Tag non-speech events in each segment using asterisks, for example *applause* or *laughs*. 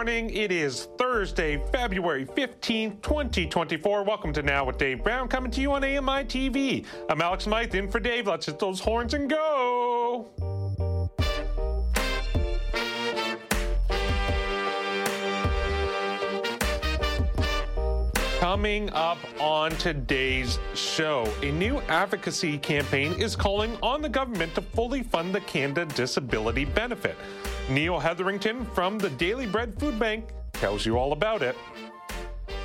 Morning. It is Thursday, February 15th, 2024. Welcome to Now with Dave Brown, coming to you on AMI TV. I'm Alex Smythe in for Dave. Let's hit those horns and go. Coming up on today's show, a new advocacy campaign is calling on the government to fully fund the Canada Disability Benefit. Neil Hetherington from the Daily Bread Food Bank tells you all about it.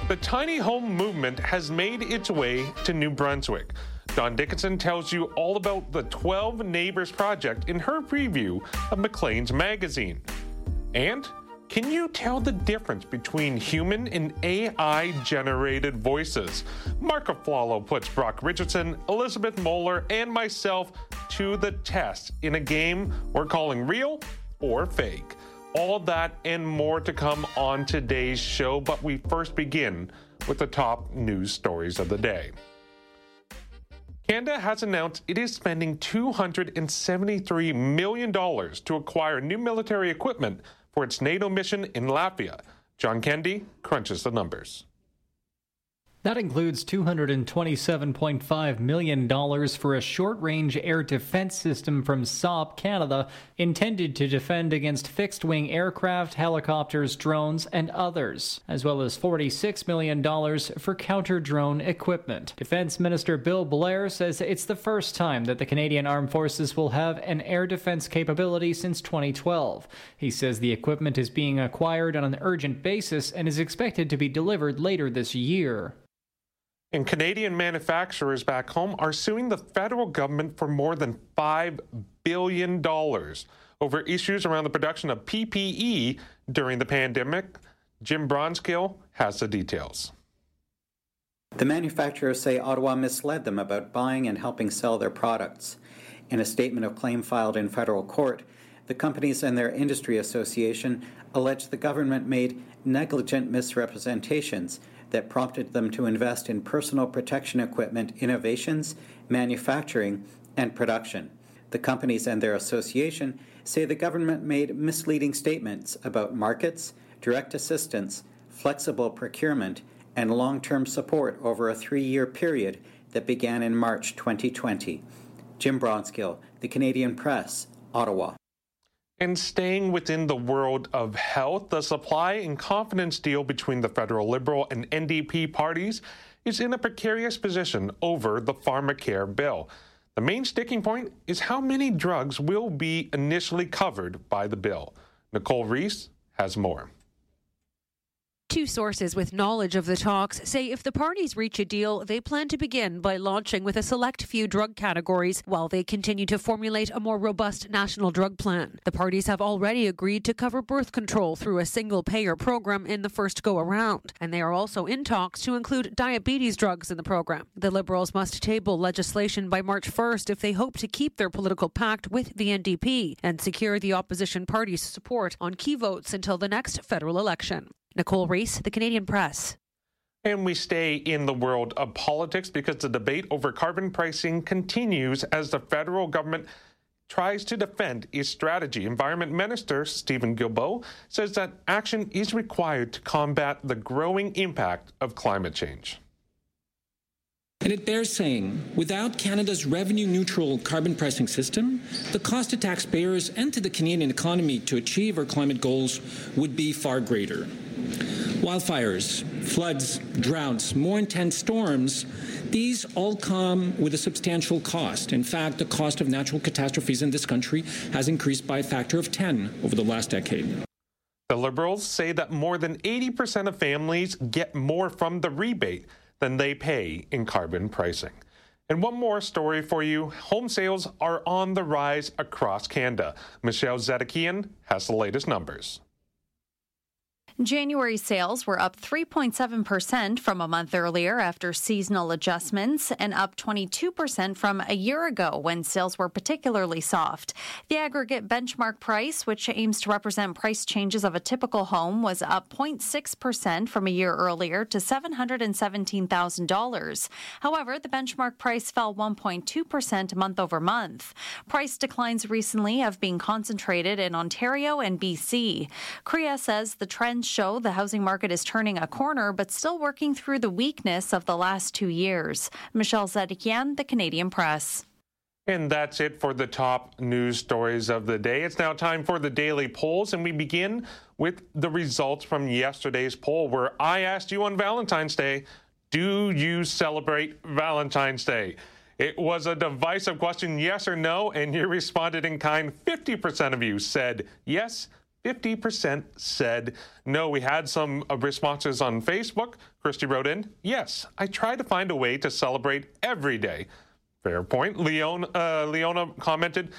The tiny home movement has made its way to New Brunswick. Dawn Dickinson tells you all about the 12 Neighbors Project in her preview of Maclean's magazine. And can you tell the difference between human and AI generated voices? Marc Aflalo puts Brock Richardson, Elizabeth Moeller, and myself to the test in a game we're calling real or fake. All that and more to come on today's show, but we first begin with the top news stories of the day. Canada has announced it is spending $273 million to acquire new military equipment for its NATO mission in Latvia. John Kendi crunches the numbers. That includes $227.5 million for a short range air defense system from Saab Canada intended to defend against fixed wing aircraft, helicopters, drones, and others, as well as $46 million for counter drone equipment. Defense Minister Bill Blair says it's the first time that the Canadian Armed Forces will have an air defense capability since 2012. He says the equipment is being acquired on an urgent basis and is expected to be delivered later this year. And Canadian manufacturers back home are suing the federal government for more than $5 billion over issues around the production of PPE during the pandemic. Jim Bronskill has the details. The manufacturers say Ottawa misled them about buying and helping sell their products. In a statement of claim filed in federal court, the companies and their industry association allege the government made negligent misrepresentations that prompted them to invest in personal protection equipment innovations, manufacturing, and production. The companies and their association say the government made misleading statements about markets, direct assistance, flexible procurement, and long term support over a three year period that began in March 2020. Jim Bronskill, The Canadian Press, Ottawa. And staying within the world of health, the supply and confidence deal between the federal Liberal and NDP parties is in a precarious position over the pharmacare bill. The main sticking point is how many drugs will be initially covered by the bill. Nicole Reese has more. Two sources with knowledge of the talks say if the parties reach a deal, they plan to begin by launching with a select few drug categories while they continue to formulate a more robust national drug plan. The parties have already agreed to cover birth control through a single payer program in the first go around, and they are also in talks to include diabetes drugs in the program. The Liberals must table legislation by March 1st if they hope to keep their political pact with the NDP and secure the opposition party's support on key votes until the next federal election. Nicole Reese, The Canadian Press. And we stay in the world of politics because the debate over carbon pricing continues as the federal government tries to defend its strategy. Environment Minister Stephen Guilbeault says that action is required to combat the growing impact of climate change. And it bears saying, without Canada's revenue neutral carbon pricing system, the cost to taxpayers and to the Canadian economy to achieve our climate goals would be far greater. Wildfires, floods, droughts, more intense storms, these all come with a substantial cost. In fact, the cost of natural catastrophes in this country has increased by a factor of 10 over the last decade. The Liberals say that more than 80% of families get more from the rebate than they pay in carbon pricing. And one more story for you home sales are on the rise across Canada. Michelle Zadikian has the latest numbers. January sales were up 3.7% from a month earlier after seasonal adjustments and up 22% from a year ago when sales were particularly soft. The aggregate benchmark price, which aims to represent price changes of a typical home, was up 0.6% from a year earlier to $717,000. However, the benchmark price fell 1.2% month over month. Price declines recently have been concentrated in Ontario and BC. CREA says the trend show the housing market is turning a corner, but still working through the weakness of the last two years. Michelle Zadikian, The Canadian Press. And that's it for the top news stories of the day. It's now time for the daily polls, and we begin with the results from yesterday's poll, where I asked you on Valentine's Day, do you celebrate Valentine's Day? It was a divisive question, yes or no, and you responded in kind. 50% of you said yes, 50% said no. We had some uh, responses on Facebook. Christy wrote in, yes, I try to find a way to celebrate every day. Fair point. Leon, uh, Leona commented,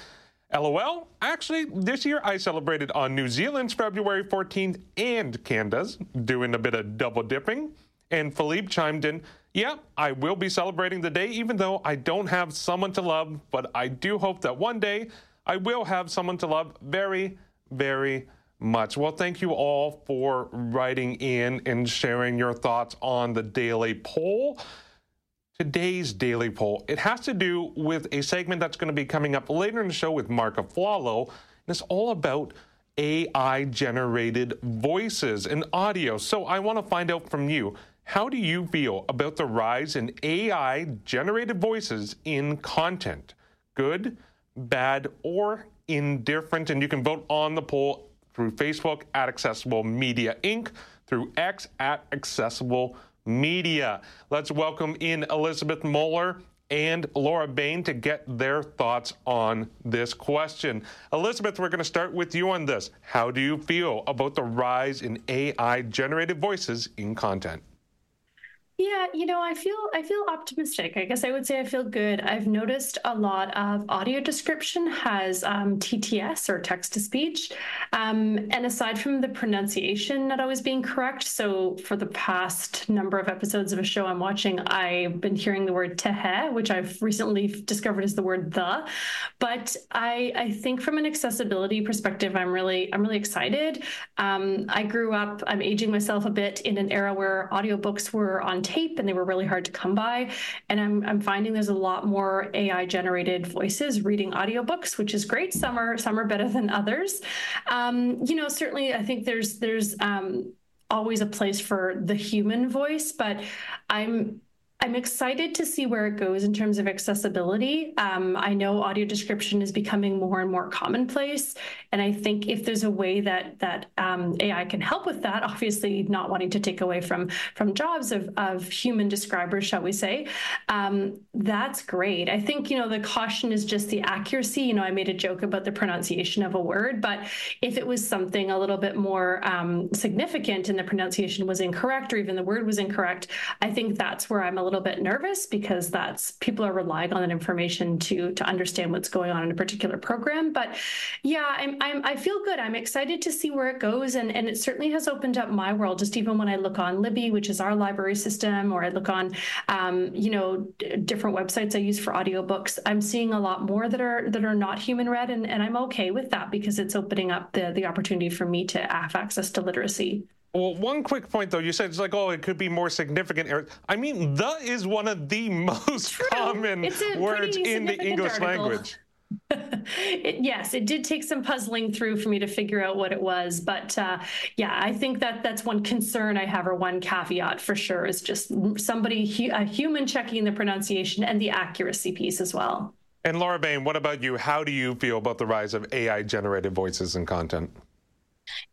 LOL, actually, this year I celebrated on New Zealand's February 14th and Canada's, doing a bit of double dipping. And Philippe chimed in, yeah, I will be celebrating the day even though I don't have someone to love, but I do hope that one day I will have someone to love very, very much. Well, thank you all for writing in and sharing your thoughts on the daily poll. Today's daily poll, it has to do with a segment that's going to be coming up later in the show with Marc Aflalo, and it's all about AI generated voices and audio. So I want to find out from you, how do you feel about the rise in AI generated voices in content? Good, bad, or indifferent? And you can vote on the poll through Facebook at Accessible Media Inc., through X at Accessible Media. Let's welcome in Elizabeth Moeller and Laura Bain to get their thoughts on this question. Elizabeth, we're going to start with you on this. How do you feel about the rise in AI generated voices in content? Yeah, you know, I feel I feel optimistic. I guess I would say I feel good. I've noticed a lot of audio description has um, TTS or text to speech, um, and aside from the pronunciation not always being correct. So for the past number of episodes of a show I'm watching, I've been hearing the word tehe, which I've recently discovered is the word the. But I I think from an accessibility perspective, I'm really I'm really excited. Um, I grew up. I'm aging myself a bit in an era where audiobooks were on tape and they were really hard to come by. And I'm, I'm finding there's a lot more AI generated voices reading audiobooks, which is great. Some are some are better than others. Um, you know, certainly I think there's there's um, always a place for the human voice, but I'm I'm excited to see where it goes in terms of accessibility. Um, I know audio description is becoming more and more commonplace, and I think if there's a way that that um, AI can help with that, obviously not wanting to take away from from jobs of of human describers, shall we say, um, that's great. I think you know the caution is just the accuracy. You know, I made a joke about the pronunciation of a word, but if it was something a little bit more um, significant and the pronunciation was incorrect or even the word was incorrect, I think that's where I'm a little bit nervous because that's people are relying on that information to to understand what's going on in a particular program. But yeah, I'm, I'm I feel good. I'm excited to see where it goes, and and it certainly has opened up my world. Just even when I look on Libby, which is our library system, or I look on um, you know different websites I use for audiobooks, I'm seeing a lot more that are that are not human read, and, and I'm okay with that because it's opening up the the opportunity for me to have access to literacy. Well, one quick point though, you said it's like, oh, it could be more significant errors. I mean, the is one of the *laughs* most True. common words in the English article. language. *laughs* it, yes, it did take some puzzling through for me to figure out what it was, but uh, yeah, I think that that's one concern I have, or one caveat for sure, is just somebody, a human checking the pronunciation and the accuracy piece as well. And Laura Bain, what about you? How do you feel about the rise of AI generated voices and content?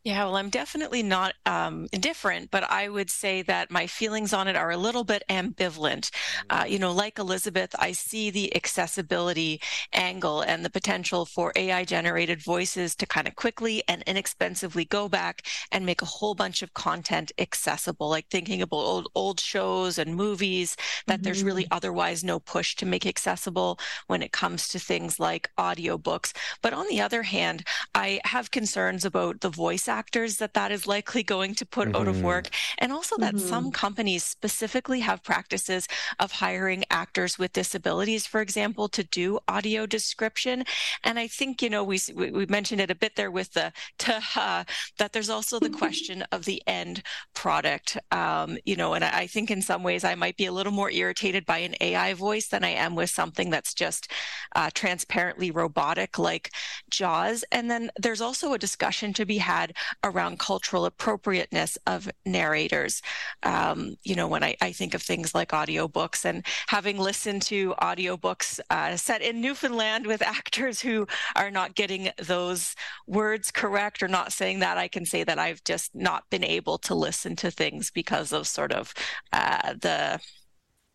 Yeah, well, I'm definitely not um, indifferent, but I would say that my feelings on it are a little bit ambivalent. Uh, you know, like Elizabeth, I see the accessibility angle and the potential for AI generated voices to kind of quickly and inexpensively go back and make a whole bunch of content accessible, like thinking about old, old shows and movies that mm-hmm. there's really mm-hmm. otherwise no push to make accessible when it comes to things like audiobooks. But on the other hand, I have concerns about the voice actors that that is likely going to put mm-hmm. out of mm-hmm. work, and also that mm-hmm. some companies specifically have practices of hiring actors with disabilities, for example, to do audio description. And I think you know we we mentioned it a bit there with the ta that there's also the *laughs* question of the end product. Um, you know, and I think in some ways I might be a little more irritated by an AI voice than I am with something that's just uh, transparently robotic like Jaws. And then there's also a discussion to be had around cultural appropriateness of narrators. Um, you know, when I, I, think of things like audiobooks and having listened to audiobooks uh, set in Newfoundland with *laughs* actors who are not getting those words correct or not saying that, I can say that I've just not been able to listen to things because of sort of uh, the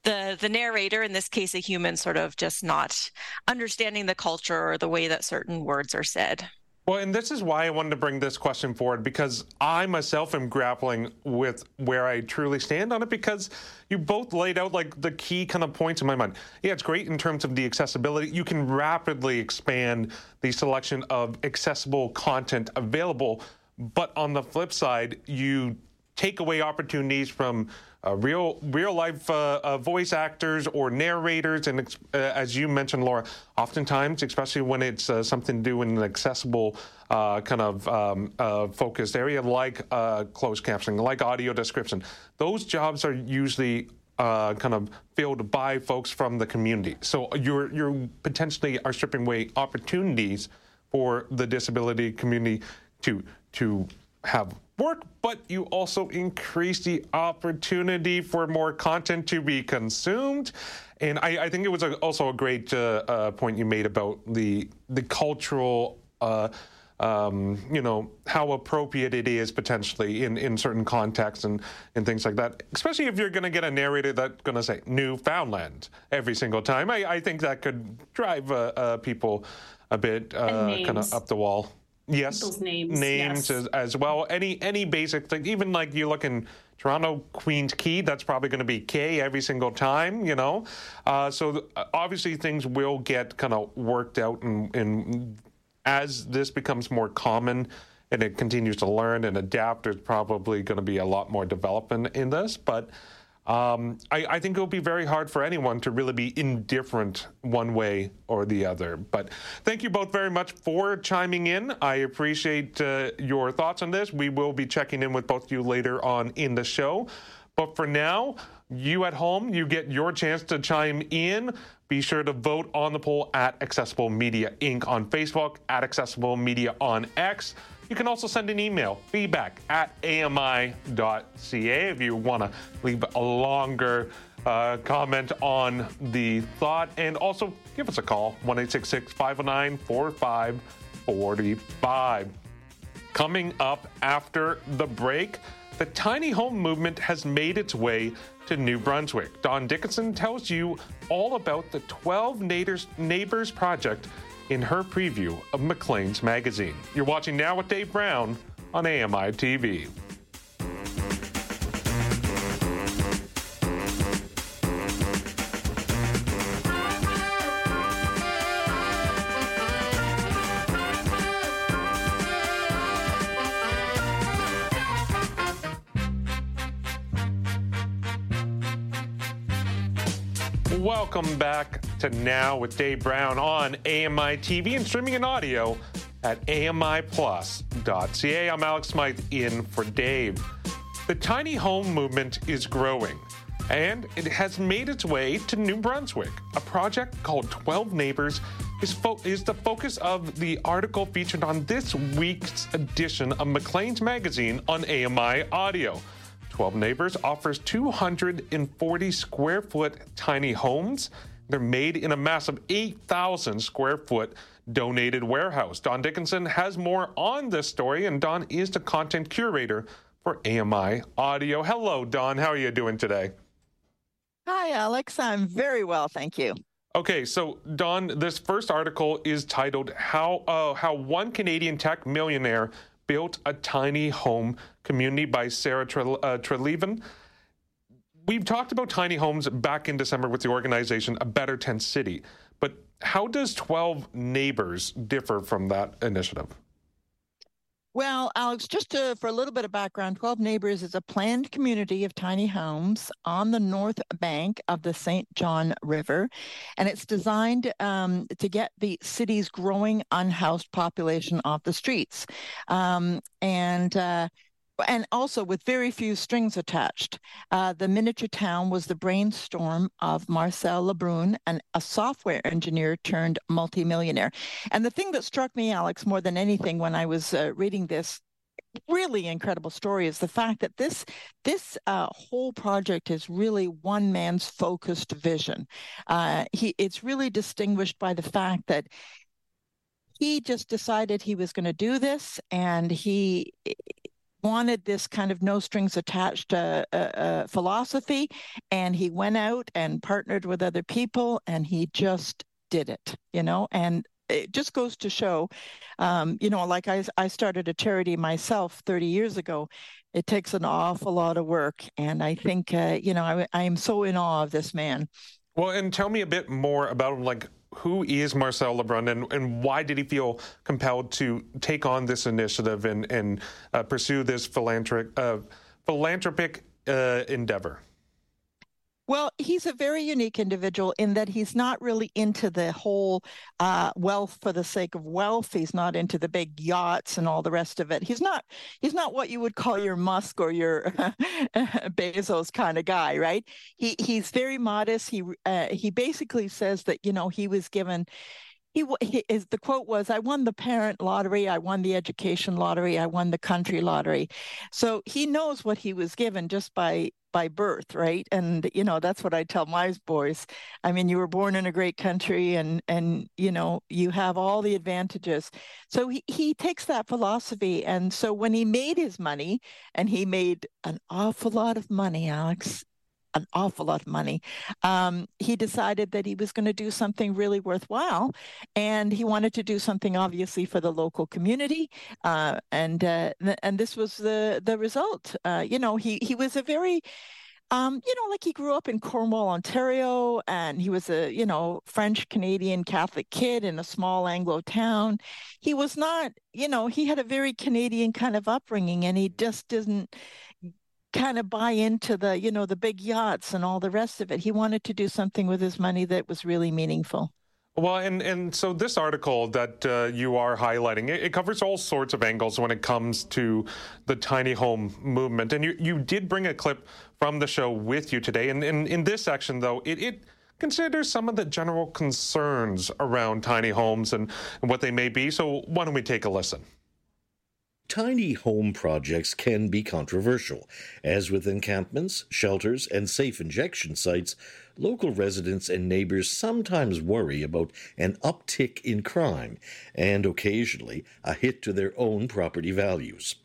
the the narrator in this case a human sort of just not understanding the culture or the way that certain words are said well, and this is why I wanted to bring this question forward because I myself am grappling with where I truly stand on it because you both laid out like the key kind of points in my mind. Yeah, it's great in terms of the accessibility. You can rapidly expand the selection of accessible content available, but on the flip side, you take away opportunities from uh, real real life uh, uh, voice actors or narrators, and uh, as you mentioned, Laura, oftentimes, especially when it's uh, something to do in an accessible uh, kind of um, focused area like closed captioning, like audio description, those jobs are usually uh, kind of filled by folks from the community. So you're you're potentially are stripping away opportunities for the disability community to to have work, but you also increase the opportunity for more content to be consumed. And I, I think it was a, also a great uh, uh, point you made about the the cultural. Uh, um, you know how appropriate it is potentially in, in certain contexts and, and things like that. Especially if you're going to get a narrator that's going to say Newfoundland every single time. I, I think that could drive uh, uh, people a bit uh, kind of up the wall. Yes, names, names yes. as, as, well. Any any basic thing, even like you look in Toronto Queens Quay that's probably going to be K every single time, you know. Uh, so th- uh, obviously things will get kind of worked out, and, and as this becomes more common and it continues to learn and adapt, there's probably going to be a lot more development in this, but. Um, I, I, think it will be very hard for anyone to really be indifferent one way or the other. But thank you both very much for chiming in. I appreciate uh, your thoughts on this. We will be checking in with both of you later on in the show. But for now, you at home, you get your chance to chime in. Be sure to vote on the poll at Accessible Media Inc. on Facebook, at Accessible Media on X. You can also send an email, feedback at ami.ca if you want to leave a longer uh, comment on the thought. And also give us a call, 1 509 4545. Coming up after the break, the tiny home movement has made its way to New Brunswick. Dawn Dickinson tells you all about the 12 Neighbors, Neighbors Project in her preview of Maclean's magazine. You're watching Now with Dave Brown on AMI TV. Welcome back to Now with Dave Brown on AMI TV and streaming in audio at AMIplus.ca. I'm Alex Smythe in for Dave. The tiny home movement is growing, and it has made its way to New Brunswick. A project called 12 Neighbors is, fo- is the focus of the article featured on this week's edition of Maclean's magazine on AMI Audio. 12 Neighbors offers 240 square foot tiny homes. They're made in a massive 8,000 square foot donated warehouse. Dawn Dickinson has more on this story, and Dawn is the content curator for AMI Audio. Hello, Dawn. How are you doing today? Hi, Alex. I'm very well, thank you. Okay, so Dawn, this first article is titled "How uh, How One Canadian Tech Millionaire Built a Tiny Home Community by Sarah uh, Treleaven. We've talked about tiny homes back in December with the organization A Better Tent City, but how does 12 Neighbors differ from that initiative? Well, Alex, just to, for a little bit of background, 12 Neighbors is a planned community of tiny homes on the north bank of the St. John River. And it's designed um, to get the city's growing unhoused population off the streets. Um, and uh, and also with very few strings attached. Uh, the miniature town was the brainstorm of Marcel Lebrun, and a software engineer turned multimillionaire. And the thing that struck me, Alex, more than anything when I was uh, reading this really incredible story is the fact that this this uh, whole project is really one man's focused vision. Uh, he it's really distinguished by the fact that he just decided he was going to do this, and he wanted this kind of no strings attached uh, uh, uh, philosophy, and he went out and partnered with other people, and he just did it, you know, and it just goes to show, um, you know, like I, I started a charity myself 30 years ago. It takes an awful lot of work. And I think, uh, you know, I, I am so in awe of this man. Well, and tell me a bit more about him. like who is Marcel Lebrun and, and why did he feel compelled to take on this initiative and, and uh, pursue this philanthropic, uh, philanthropic uh, endeavor? Well, he's a very unique individual in that he's not really into the whole uh, wealth for the sake of wealth. He's not into the big yachts and all the rest of it. He's not. He's not what you would call your Musk or your *laughs* Bezos kind of guy, right? He he's very modest. He uh, he basically says that you know he was given he, he is the quote was i won the parent lottery i won the education lottery i won the country lottery. So he knows what he was given just by by birth right? And you know that's what i tell my boys. I mean you were born in a great country and and you know you have all the advantages. So he, he takes that philosophy and so when he made his money and he made an awful lot of money alex an awful lot of money. Um, he decided that he was going to do something really worthwhile, and he wanted to do something obviously for the local community. Uh, and uh, and this was the the result. Uh, you know, he he was a very um, you know, like he grew up in Cornwall, Ontario, and he was a, you know, French Canadian Catholic kid in a small Anglo town. He was not, you know, he had a very Canadian kind of upbringing, and he just didn't kind of buy into the you know the big yachts and all the rest of it he wanted to do something with his money that was really meaningful well, and, and so this article that uh, you are highlighting, it, it, covers all sorts of angles when it comes to the tiny home movement. And you, you did bring a clip from the show with you today. And, and in this section, though, it, it considers some of the general concerns around tiny homes and, and what they may be. So why don't we take a listen? Tiny home projects can be controversial. As with encampments, shelters, and safe injection sites, local residents and neighbors sometimes worry about an uptick in crime and occasionally a hit to their own property values.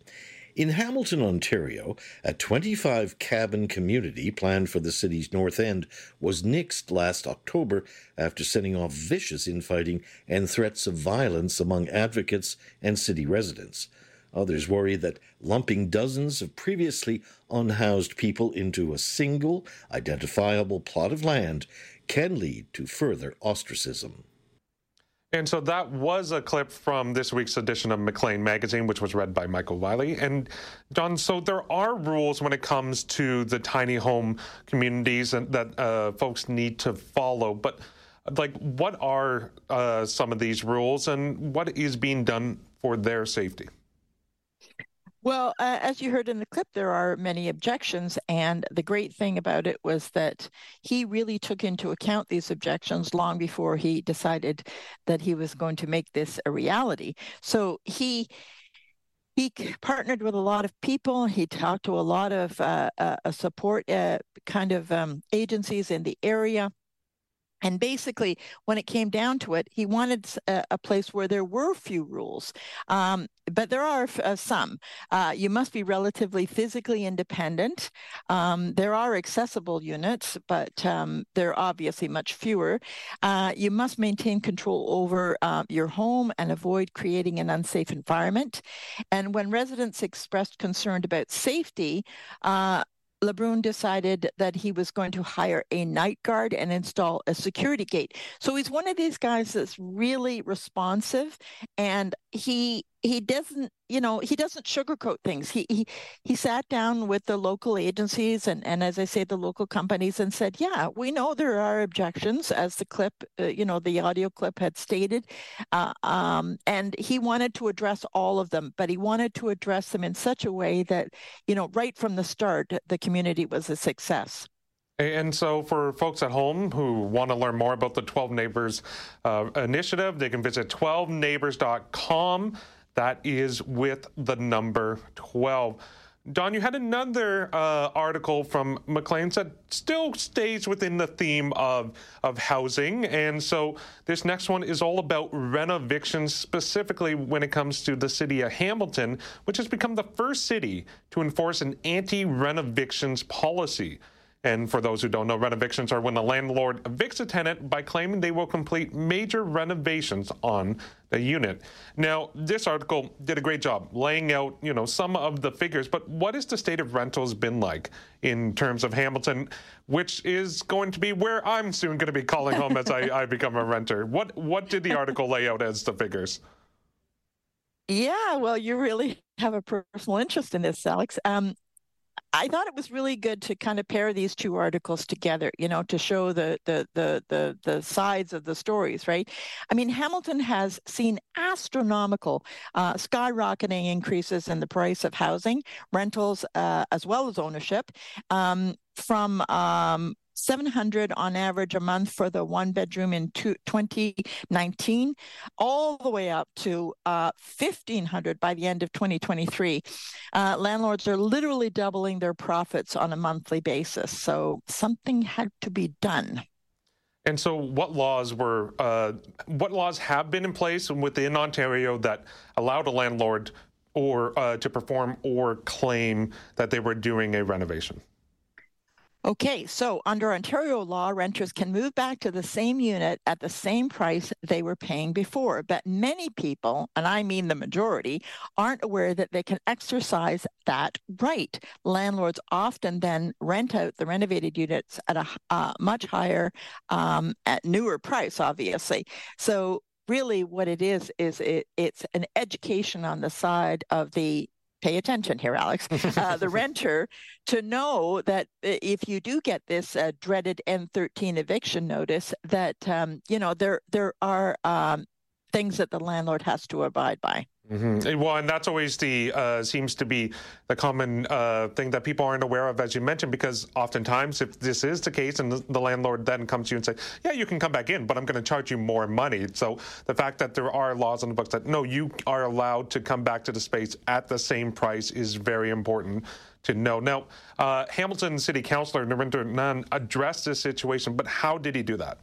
In Hamilton, Ontario, a 25 cabin community planned for the city's north end was nixed last October after sending off vicious infighting and threats of violence among advocates and city residents. Others worry that lumping dozens of previously unhoused people into a single, identifiable plot of land can lead to further ostracism. And so that was a clip from this week's edition of Maclean Magazine, which was read by Michael Wiley. And John, so there are rules when it comes to the tiny home communities that uh, folks need to follow. But like, what are uh, some of these rules, and what is being done for their safety? Well, uh, as you heard in the clip, there are many objections. And the great thing about it was that he really took into account these objections long before he decided that he was going to make this a reality. So he he partnered with a lot of people. He talked to a lot of uh, uh, support uh, kind of um, agencies in the area. And basically, when it came down to it, he wanted a, a place where there were few rules, um, but there are uh, some. Uh, you must be relatively physically independent. Um, there are accessible units, but um, they're obviously much fewer. Uh, you must maintain control over uh, your home and avoid creating an unsafe environment. And when residents expressed concern about safety, uh, Lebrun decided that he was going to hire a night guard and install a security gate. So he's one of these guys that's really responsive and he he doesn't you know he doesn't sugarcoat things. He he he sat down with the local agencies and and as i say the local companies and said yeah we know there are objections as the clip uh, you know the audio clip had stated. Uh, um, and he wanted to address all of them but he wanted to address them in such a way that you know right from the start the community was a success. And so, for folks at home who want to learn more about the 12 Neighbors uh, initiative, they can visit 12neighbors.com. That is with the number 12. Dawn, you had another uh, article from Maclean's that still stays within the theme of, of housing. And so this next one is all about renovictions, specifically when it comes to the city of Hamilton, which has become the first city to enforce an anti renovictions policy. And for those who don't know, renovictions are when the landlord evicts a tenant by claiming they will complete major renovations on the unit. Now, this article did a great job laying out, you know, some of the figures, but what has the state of rentals been like in terms of Hamilton, which is going to be where I'm soon going to be calling home as I, *laughs* I become a renter? What what did the article lay out as the figures? Yeah, well, you really have a personal interest in this, Alex. Um, I thought it was really good to kind of pair these two articles together, you know, to show the the the the the sides of the stories, right? I mean, Hamilton has seen astronomical, uh, skyrocketing increases in the price of housing, rentals, uh, as well as ownership, um, from um, 700 on average a month for the one bedroom in two, 2019, all the way up to uh, 1500 by the end of 2023. Uh, landlords are literally doubling their profits on a monthly basis. So something had to be done. And so, what laws were, uh, what laws have been in place within Ontario that allowed a landlord or uh, to perform or claim that they were doing a renovation? Okay, so under Ontario law, renters can move back to the same unit at the same price they were paying before. But many people, and I mean the majority, aren't aware that they can exercise that right. Landlords often then rent out the renovated units at a uh, much higher, um, at newer price, obviously. So really what it is is it, it's an education on the side of the pay attention here, Alex, *laughs* uh, the renter, to know that if you do get this uh, dreaded N13 eviction notice, that um, you know there there are um, things that the landlord has to abide by. Mm-hmm. Well, and that's always the uh, seems to be the common uh, thing that people aren't aware of, as you mentioned, because oftentimes, if this is the case, and the, landlord then comes to you and says, "Yeah, you can come back in, but I'm going to charge you more money." So the fact that there are laws on the books that no, you are allowed to come back to the space at the same price is very important to know. Now, uh, Hamilton City Councilor Narinder Nann addressed this situation, but how did he do that?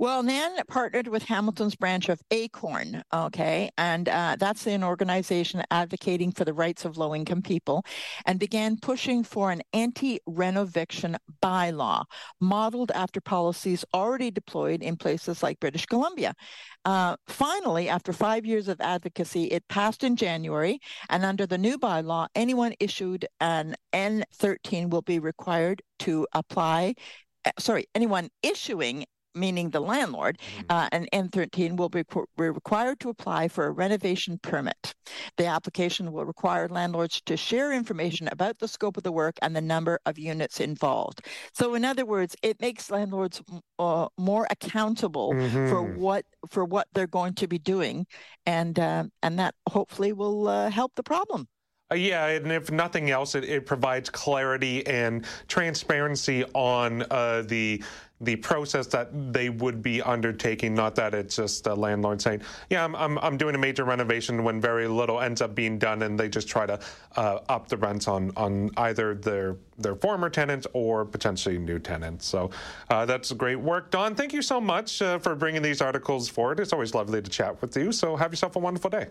Well, Nann partnered with Hamilton's branch of ACORN, okay, and uh, that's an organization advocating for the rights of low income people, and began pushing for an anti renoviction bylaw modeled after policies already deployed in places like British Columbia. Uh, finally, after five years of advocacy, it passed in January, and under the new bylaw, anyone issued an N13 will be required to apply uh, sorry, anyone issuing meaning the landlord, mm-hmm. uh, an N13 will be, be required to apply for a renovation permit. The application will require landlords to share information about the scope of the work and the number of units involved. So, in other words, it makes landlords uh, more accountable mm-hmm. for what for what they're going to be doing, and uh, and that hopefully will uh, help the problem. Uh, yeah, and if nothing else, it, it, provides clarity and transparency on uh, the the process that they would be undertaking. Not that it's just a landlord saying, "Yeah, I'm I'm, I'm doing a major renovation," when very little ends up being done, and they just try to uh, up the rents on on either their their former tenants or potentially new tenants. So uh, that's great work, Dawn. Thank you so much uh, for bringing these articles forward. It's always lovely to chat with you. So have yourself a wonderful day.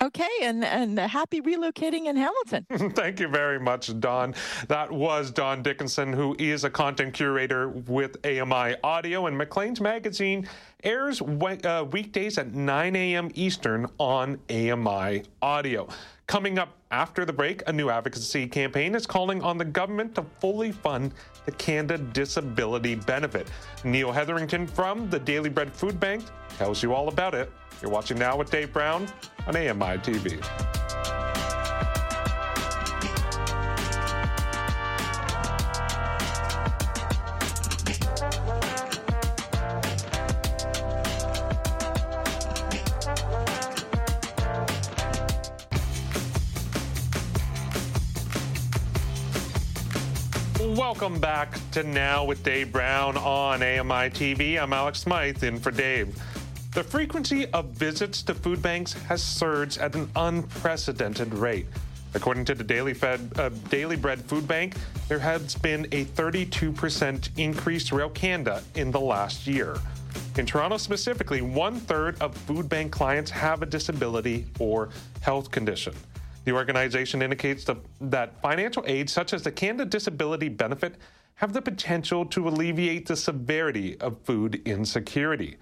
Okay, and and happy relocating in Hamilton. *laughs* Thank you very much, Dawn. That was Dawn Dickinson, who is a content curator with AMI Audio, and Maclean's Magazine airs uh, weekdays at 9 a.m. Eastern on AMI Audio. Coming up after the break, a new advocacy campaign is calling on the government to fully fund the Canada Disability Benefit. Neil Hetherington from the Daily Bread Food Bank tells you all about it You're watching Now with Dave Brown on AMI TV. Welcome back to Now with Dave Brown on AMI TV. I'm Alex Smythe in for Dave. The frequency of visits to food banks has surged at an unprecedented rate. According to the Daily, Fed, uh, Daily Bread Food Bank, there has been a 32% increase throughout Canada in the last year. In Toronto specifically, one third of food bank clients have a disability or health condition. The organization indicates the, that financial aid, such as the Canada Disability Benefit, have the potential to alleviate the severity of food insecurity.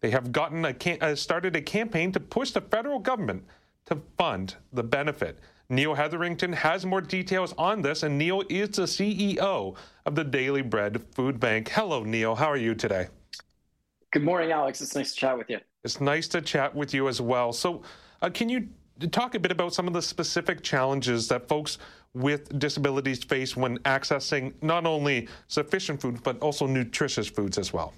They have gotten a uh, started a campaign to push the federal government to fund the benefit. Neil Hetherington has more details on this, and Neil is the CEO of the Daily Bread Food Bank. Hello, Neil. How are you today? Good morning, Alex. It's nice to chat with you. It's nice to chat with you as well. So, uh, can you talk a bit about some of the specific challenges that folks with disabilities face when accessing not only sufficient food, but also nutritious foods as well?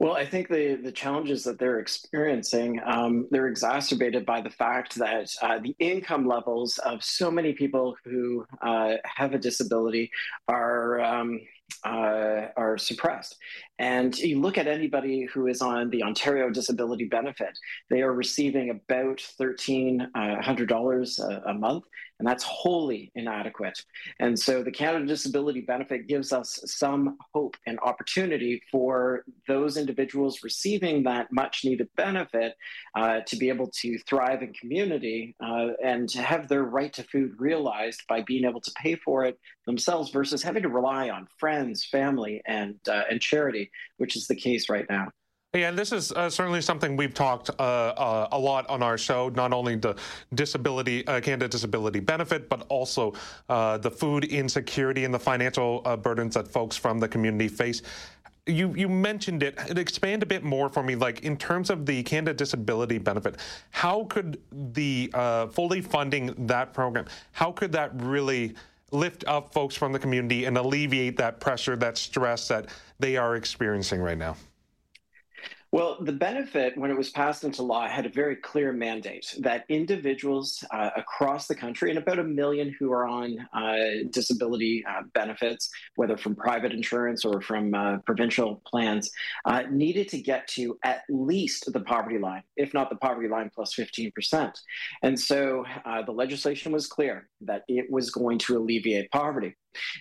Well, I think the, the challenges that they're experiencing, um, they're exacerbated by the fact that uh, the income levels of so many people who uh, have a disability are um, uh, are suppressed. And you look at anybody who is on the Ontario Disability Benefit, they are receiving about $1,300 a, a month, and that's wholly inadequate. And so the Canada Disability Benefit gives us some hope and opportunity for those individuals receiving that much needed benefit uh, to be able to thrive in community uh, and to have their right to food realized by being able to pay for it themselves versus having to rely on friends, family, and, uh, and charity which is the case right now. Yeah, and this is uh, certainly something we've talked uh, uh, a lot on our show. Not only the disability, uh, Canada Disability Benefit, but also uh, the food insecurity and the financial uh, burdens that folks from the community face. You you mentioned it. Expand a bit more for me, like in terms of the Canada Disability Benefit. How could the fully funding that program? How could that really lift up folks from the community and alleviate that pressure, that stress that they are experiencing right now? Well, the benefit, when it was passed into law, had a very clear mandate that individuals uh, across the country, and about a million who are on uh, disability uh, benefits, whether from private insurance or from uh, provincial plans, uh, needed to get to at least the poverty line, if not the poverty line plus 15%. And so uh, the legislation was clear that it was going to alleviate poverty.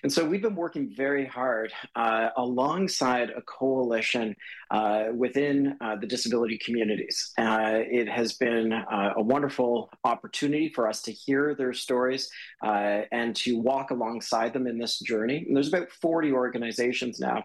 And so we've been working very hard uh, alongside a coalition uh, within uh, the disability communities. Uh, it has been uh, a wonderful opportunity for us to hear their stories uh, and to walk alongside them in this journey. And there's about 40 organizations now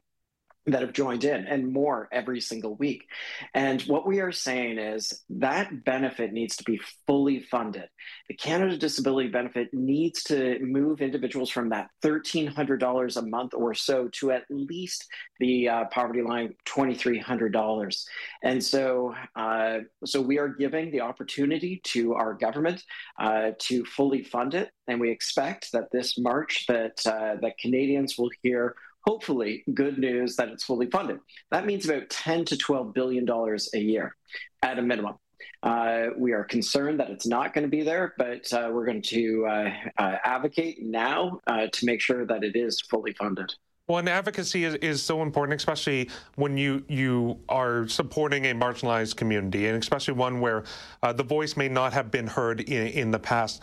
that have joined in and more every single week. And what we are saying is that benefit needs to be fully funded. The Canada Disability Benefit needs to move individuals from that $1,300 a month or so to at least the uh, poverty line $2,300. And so, uh, so we are giving the opportunity to our government uh, to fully fund it. And we expect that this March that, uh, that Canadians will hear hopefully good news that it's fully funded. That means about 10 to 12 billion dollars a year at a minimum. Uh, we are concerned that it's not going to be there, but uh, we're going to uh, uh advocate now uh, to make sure that it is fully funded. Well, and advocacy is, is so important, especially when you you are supporting a marginalized community, and especially one where uh, the voice may not have been heard in, in the past.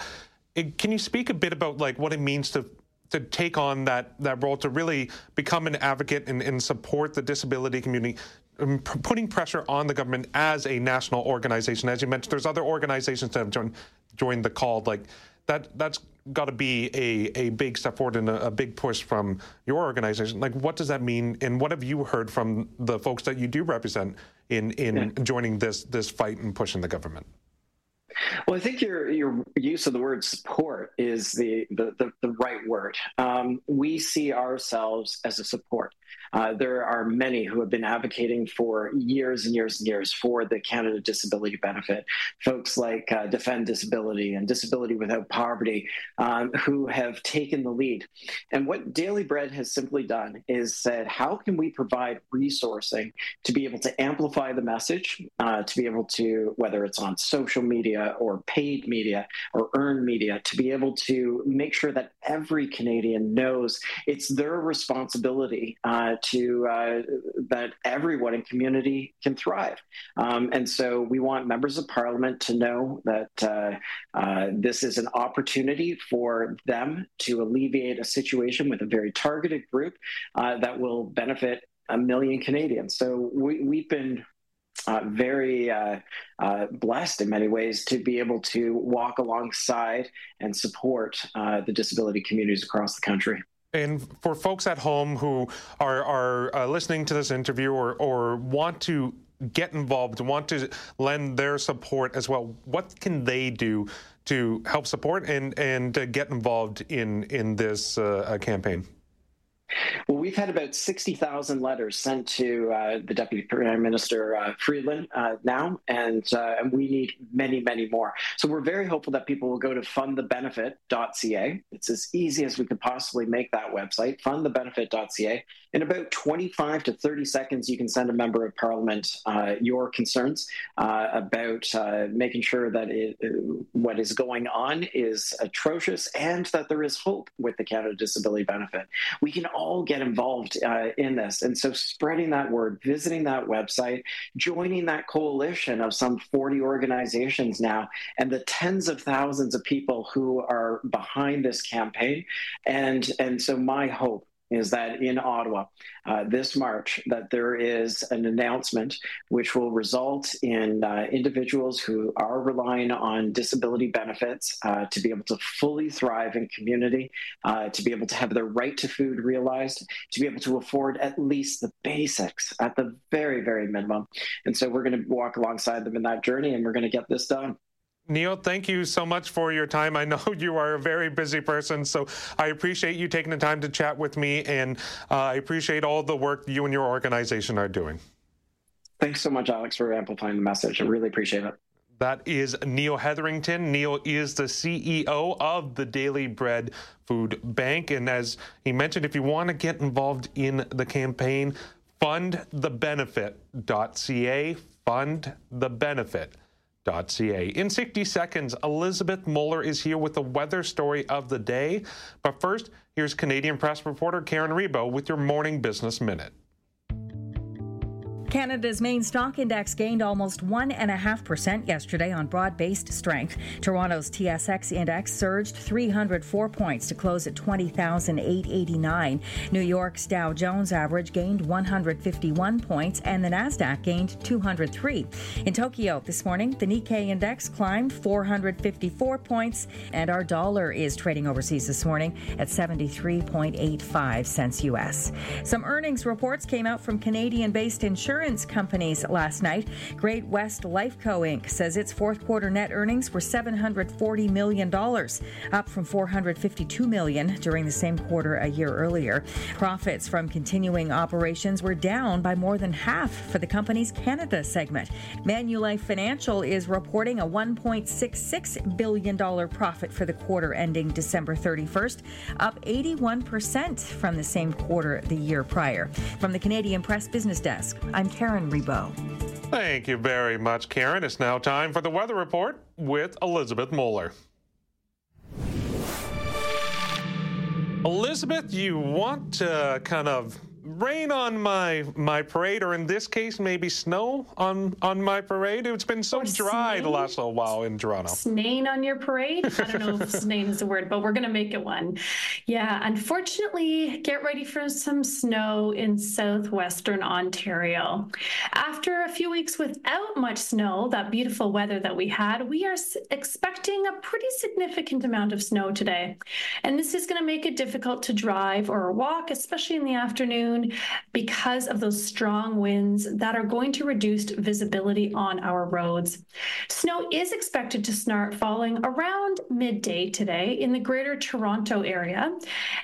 It, can you speak a bit about like what it means to to take on that that role to really become an advocate and, and support the disability community um, putting pressure on the government as a national organization. As you mentioned there's other organizations that have joined joined the call like that that's got to be a, a big step forward and a, a, big push from your organization. Like what does that mean and what have you heard from the folks that you do represent in in yeah. joining this this fight and pushing the government well, I think your your use of the word support is the the, the, the right word. Um, we see ourselves as a support. Uh, there are many who have been advocating for years and years and years for the Canada Disability Benefit. Folks like uh, Defend Disability and Disability Without Poverty, um, who have taken the lead. And what Daily Bread has simply done is said, how can we provide resourcing to be able to amplify the message, uh, to be able to, whether it's on social media or paid media or earned media, to be able to make sure that every Canadian knows it's their responsibility uh, to uh, that everyone in community can thrive. Um, and so we want members of parliament to know that uh, uh, this is an opportunity for them to alleviate a situation with a very targeted group uh, that will benefit a million Canadians. So we, we've been uh, very uh, uh, blessed in many ways to be able to walk alongside and support uh, the disability communities across the country. And for folks at home who are, are uh, listening to this interview or, or want to get involved, want to lend their support as well, what can they do to help support and, and uh, get involved in, in this campaign? Well, we've had about 60,000 letters sent to uh, the Deputy Prime Minister uh, Freeland uh, now, and, uh, and we need many, many more. So we're very hopeful that people will go to fundthebenefit.ca. It's as easy as we could possibly make that website, fundthebenefit.ca. In about 25 to 30 seconds, you can send a member of parliament uh, your concerns uh, about making sure that it, what is going on is atrocious and that there is hope with the Canada Disability Benefit. We can all get involved uh, in this. And so spreading that word, visiting that website, joining that coalition of some 40 organizations now, and the tens of thousands of people who are behind this campaign. And, and so my hope is that in Ottawa uh, this March that there is an announcement which will result in uh, individuals who are relying on disability benefits uh, to be able to fully thrive in community, uh, to be able to have their right to food realized, to be able to afford at least the basics at the very, very minimum. And so we're going to walk alongside them in that journey and we're going to get this done. Neil, thank you so much for your time. I know *laughs* you are a very busy person, so I appreciate you taking the time to chat with me, and uh, I appreciate all the work you and your organization are doing. Thanks so much, Alex, for amplifying the message. I really appreciate it. That is Neil Hetherington. Neil is the CEO of the Daily Bread Food Bank. And as he mentioned, if you want to get involved in the campaign, fundthebenefit.ca, fundthebenefit.ca. Ca. In 60 seconds, Elizabeth Muller is here with the weather story of the day. But first, here's Canadian press reporter Karen Rebo with your morning business minute. Canada's main stock index gained almost 1.5% yesterday on broad based strength. Toronto's TSX index surged 304 points to close at 20,889. New York's Dow Jones average gained 151 points, and the NASDAQ gained 203. In Tokyo this morning, the Nikkei index climbed 454 points, and our dollar is trading overseas this morning at 73.85 cents US. Some earnings reports came out from Canadian based insurance insurance companies last night. Great West Lifeco Inc. says its fourth quarter net earnings were $740 million, up from 452 million during the same quarter a year earlier. Profits from continuing operations were down by more than half for the company's Canada segment. Manulife Financial is reporting a $1.66 billion profit for the quarter ending December 31st, up 81% from the same quarter the year prior. From the Canadian Press Business Desk, I'm Karen Rebo. Thank you very much, Karen. It's now time for the weather report with Elizabeth Muller. Elizabeth, you want to kind of rain on my my parade, or in this case, maybe snow on on my parade. It's been so or dry the last little while in Toronto. Snain on your parade? I don't know if *laughs* snain is the word, but we're gonna make it one. Yeah, unfortunately, get ready for some snow in southwestern Ontario. After a few weeks without much snow, that beautiful weather that we had, we are expecting a pretty significant amount of snow today, and this is going to make it difficult to drive or walk, especially in the afternoon because of those strong winds that are going to reduce visibility on our roads. Snow is expected to start falling around midday today in the greater Toronto area.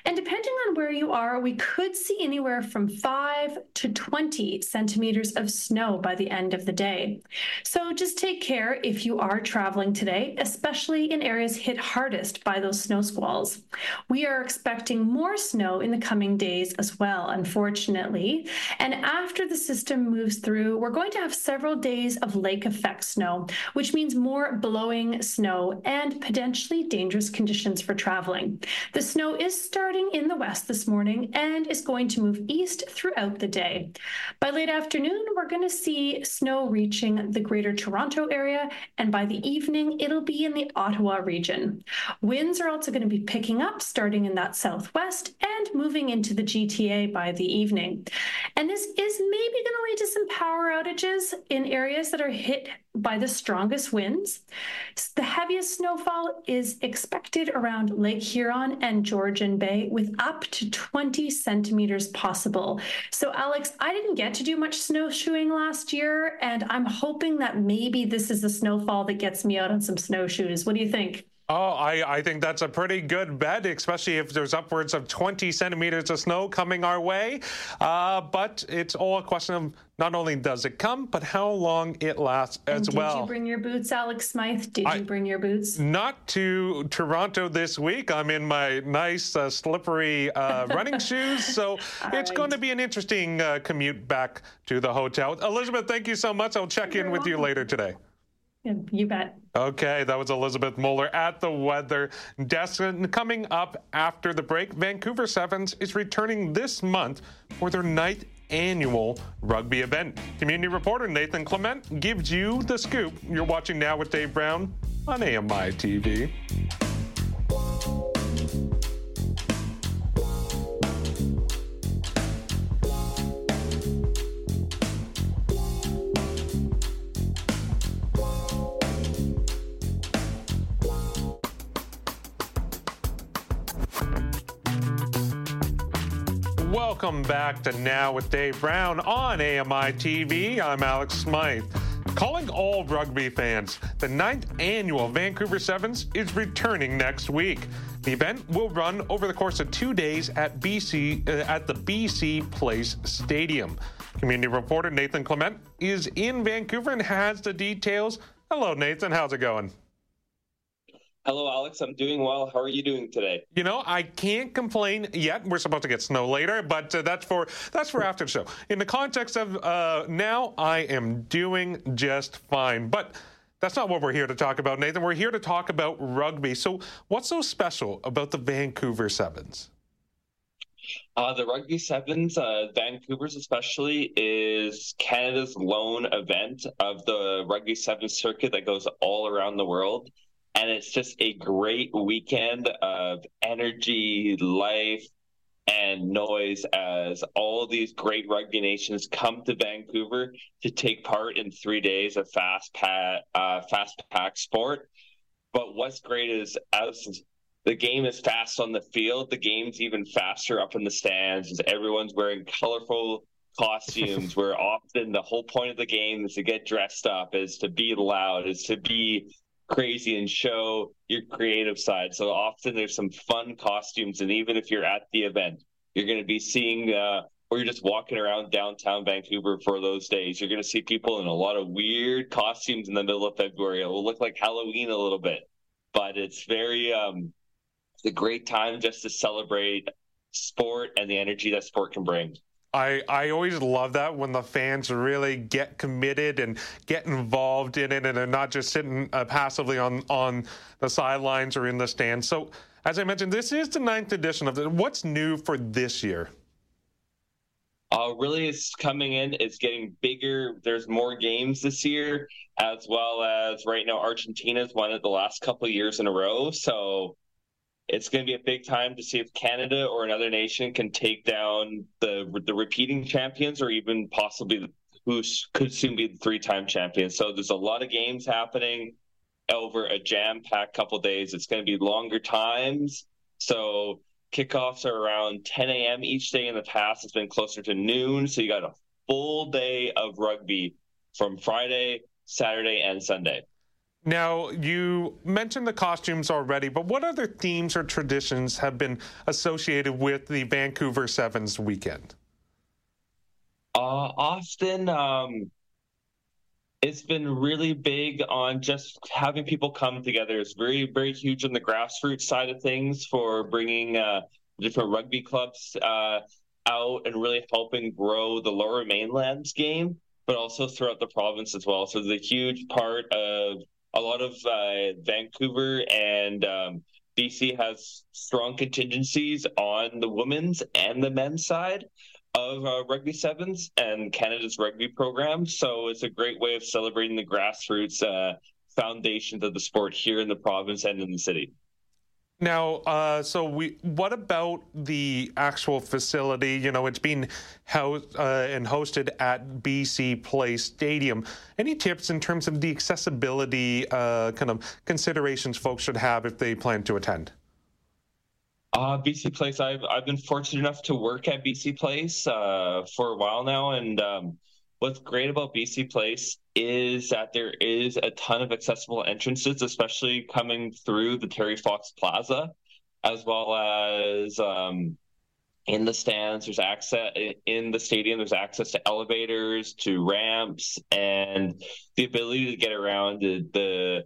And depending on where you are, we could see anywhere from 5 to 20 centimeters of snow by the end of the day. So just take care if you are traveling today, especially in areas hit hardest by those snow squalls. We are expecting more snow in the coming days as well, unfortunately. And after the system moves through, we're going to have several days of lake effect snow, which means more blowing snow and potentially dangerous conditions for traveling. The snow is starting in the west this morning and is going to move east throughout the day. By late afternoon, we're going to see snow reaching the greater Toronto area, and by the evening, it'll be in the Ottawa region. Winds are also going to be picking up starting in that southwest and moving into the GTA by the evening. And this is maybe going to lead to some power outages in areas that are hit by the strongest winds. The heaviest snowfall is expected around Lake Huron and Georgian Bay with up to 20 centimeters possible. So, Alex, I didn't get to do much snowshoeing last year, and I'm hoping that maybe this is the snowfall that gets me out on some snowshoes. What do you think? Oh, I, I think that's a pretty good bet, especially if there's upwards of 20 centimeters of snow coming our way. Uh, but it's all a question of not only does it come, but how long it lasts and as did well. Did you bring your boots, Alex Smythe? Did I, you bring your boots? Not to Toronto this week. I'm in my nice, uh, slippery uh, *laughs* running shoes. So it's right. going to be an interesting uh, commute back to the hotel. Elizabeth, thank you so much. I'll check You're in with welcome. you later today. You bet. Okay, that was Elizabeth Moeller at the weather desk. And Coming up after the break, Vancouver Sevens is returning this month for their ninth annual rugby event. Community reporter Nathan Clement gives you the scoop. You're watching now with Dave Brown on AMI TV. Welcome back to Now with Dave Brown on AMI TV. I'm Alex Smythe. Calling all rugby fans, the ninth annual Vancouver Sevens is returning next week. The event will run over the course of two days at BC uh, at the BC Place Stadium. Community reporter Nathan Clement is in Vancouver and has the details. Hello, Nathan. How's it going? Hello, Alex. I'm doing well. How are you doing today? You know, I can't complain yet. We're supposed to get snow later, but uh, that's for that's for after the show. In the context of uh, now, I am doing just fine. But that's not what we're here to talk about, Nathan. We're here to talk about rugby. So, what's so special about the Vancouver Sevens? Uh, the Rugby Sevens, uh, Vancouver's especially, is Canada's lone event of the Rugby Sevens circuit that goes all around the world and it's just a great weekend of energy, life, and noise as all these great rugby nations come to Vancouver to take part in three days of fast pack, uh, fast pack sport. But what's great is as the game is fast on the field, the game's even faster up in the stands. As everyone's wearing colorful costumes. *laughs* where often the whole point of the game is to get dressed up, is to be loud, is to be crazy and show your creative side. So often there's some fun costumes, and even if you're at the event, you're going to be seeing, uh, or you're just walking around downtown Vancouver for those days. You're going to see people in a lot of weird costumes in the middle of February. It will look like Halloween a little bit, but it's very, um, it's a great time just to celebrate sport and the energy that sport can bring. I, I always love that when the fans really get committed and get involved in it and they're not just sitting uh, passively on, on the sidelines or in the stands. So, as I mentioned, this is the ninth edition of it. What's new for this year? Uh, really, is coming in. It's getting bigger. There's more games this year, as well as right now, Argentina's won it the last couple years in a row. So it's going to be a big time to see if Canada or another nation can take down the the repeating champions or even possibly who could soon be the three-time champion. So there's a lot of games happening over a jam-packed couple days. It's going to be longer times. So Kickoffs are around 10 a.m. each day in the past. It's been closer to noon. So you got a full day of rugby from Friday, Saturday, and Sunday. Now, you mentioned the costumes already, but what other themes or traditions have been associated with the Vancouver Sevens weekend? Uh, often, um, it's been really big on just having people come together. It's very, very huge on the grassroots side of things for bringing uh, different rugby clubs uh, out and really helping grow the Lower Mainland's game, but also throughout the province as well. So there's a huge part of a lot of uh, Vancouver and um, BC has strong contingencies on the women's and the men's side of uh, rugby sevens and Canada's rugby program. So it's a great way of celebrating the grassroots uh, foundations of the sport here in the province and in the city. Now, uh, so we, what about the actual facility? You know, it's being housed uh, and hosted at BC Place Stadium. Any tips in terms of the accessibility uh, kind of considerations folks should have if they plan to attend? Uh, BC Place, I've, I've been fortunate enough to work at BC Place uh, for a while now. And um, what's great about BC Place is that there is a ton of accessible entrances, especially coming through the Terry Fox Plaza, as well as um, in the stands. There's access in the stadium. There's access to elevators, to ramps, and the ability to get around the, the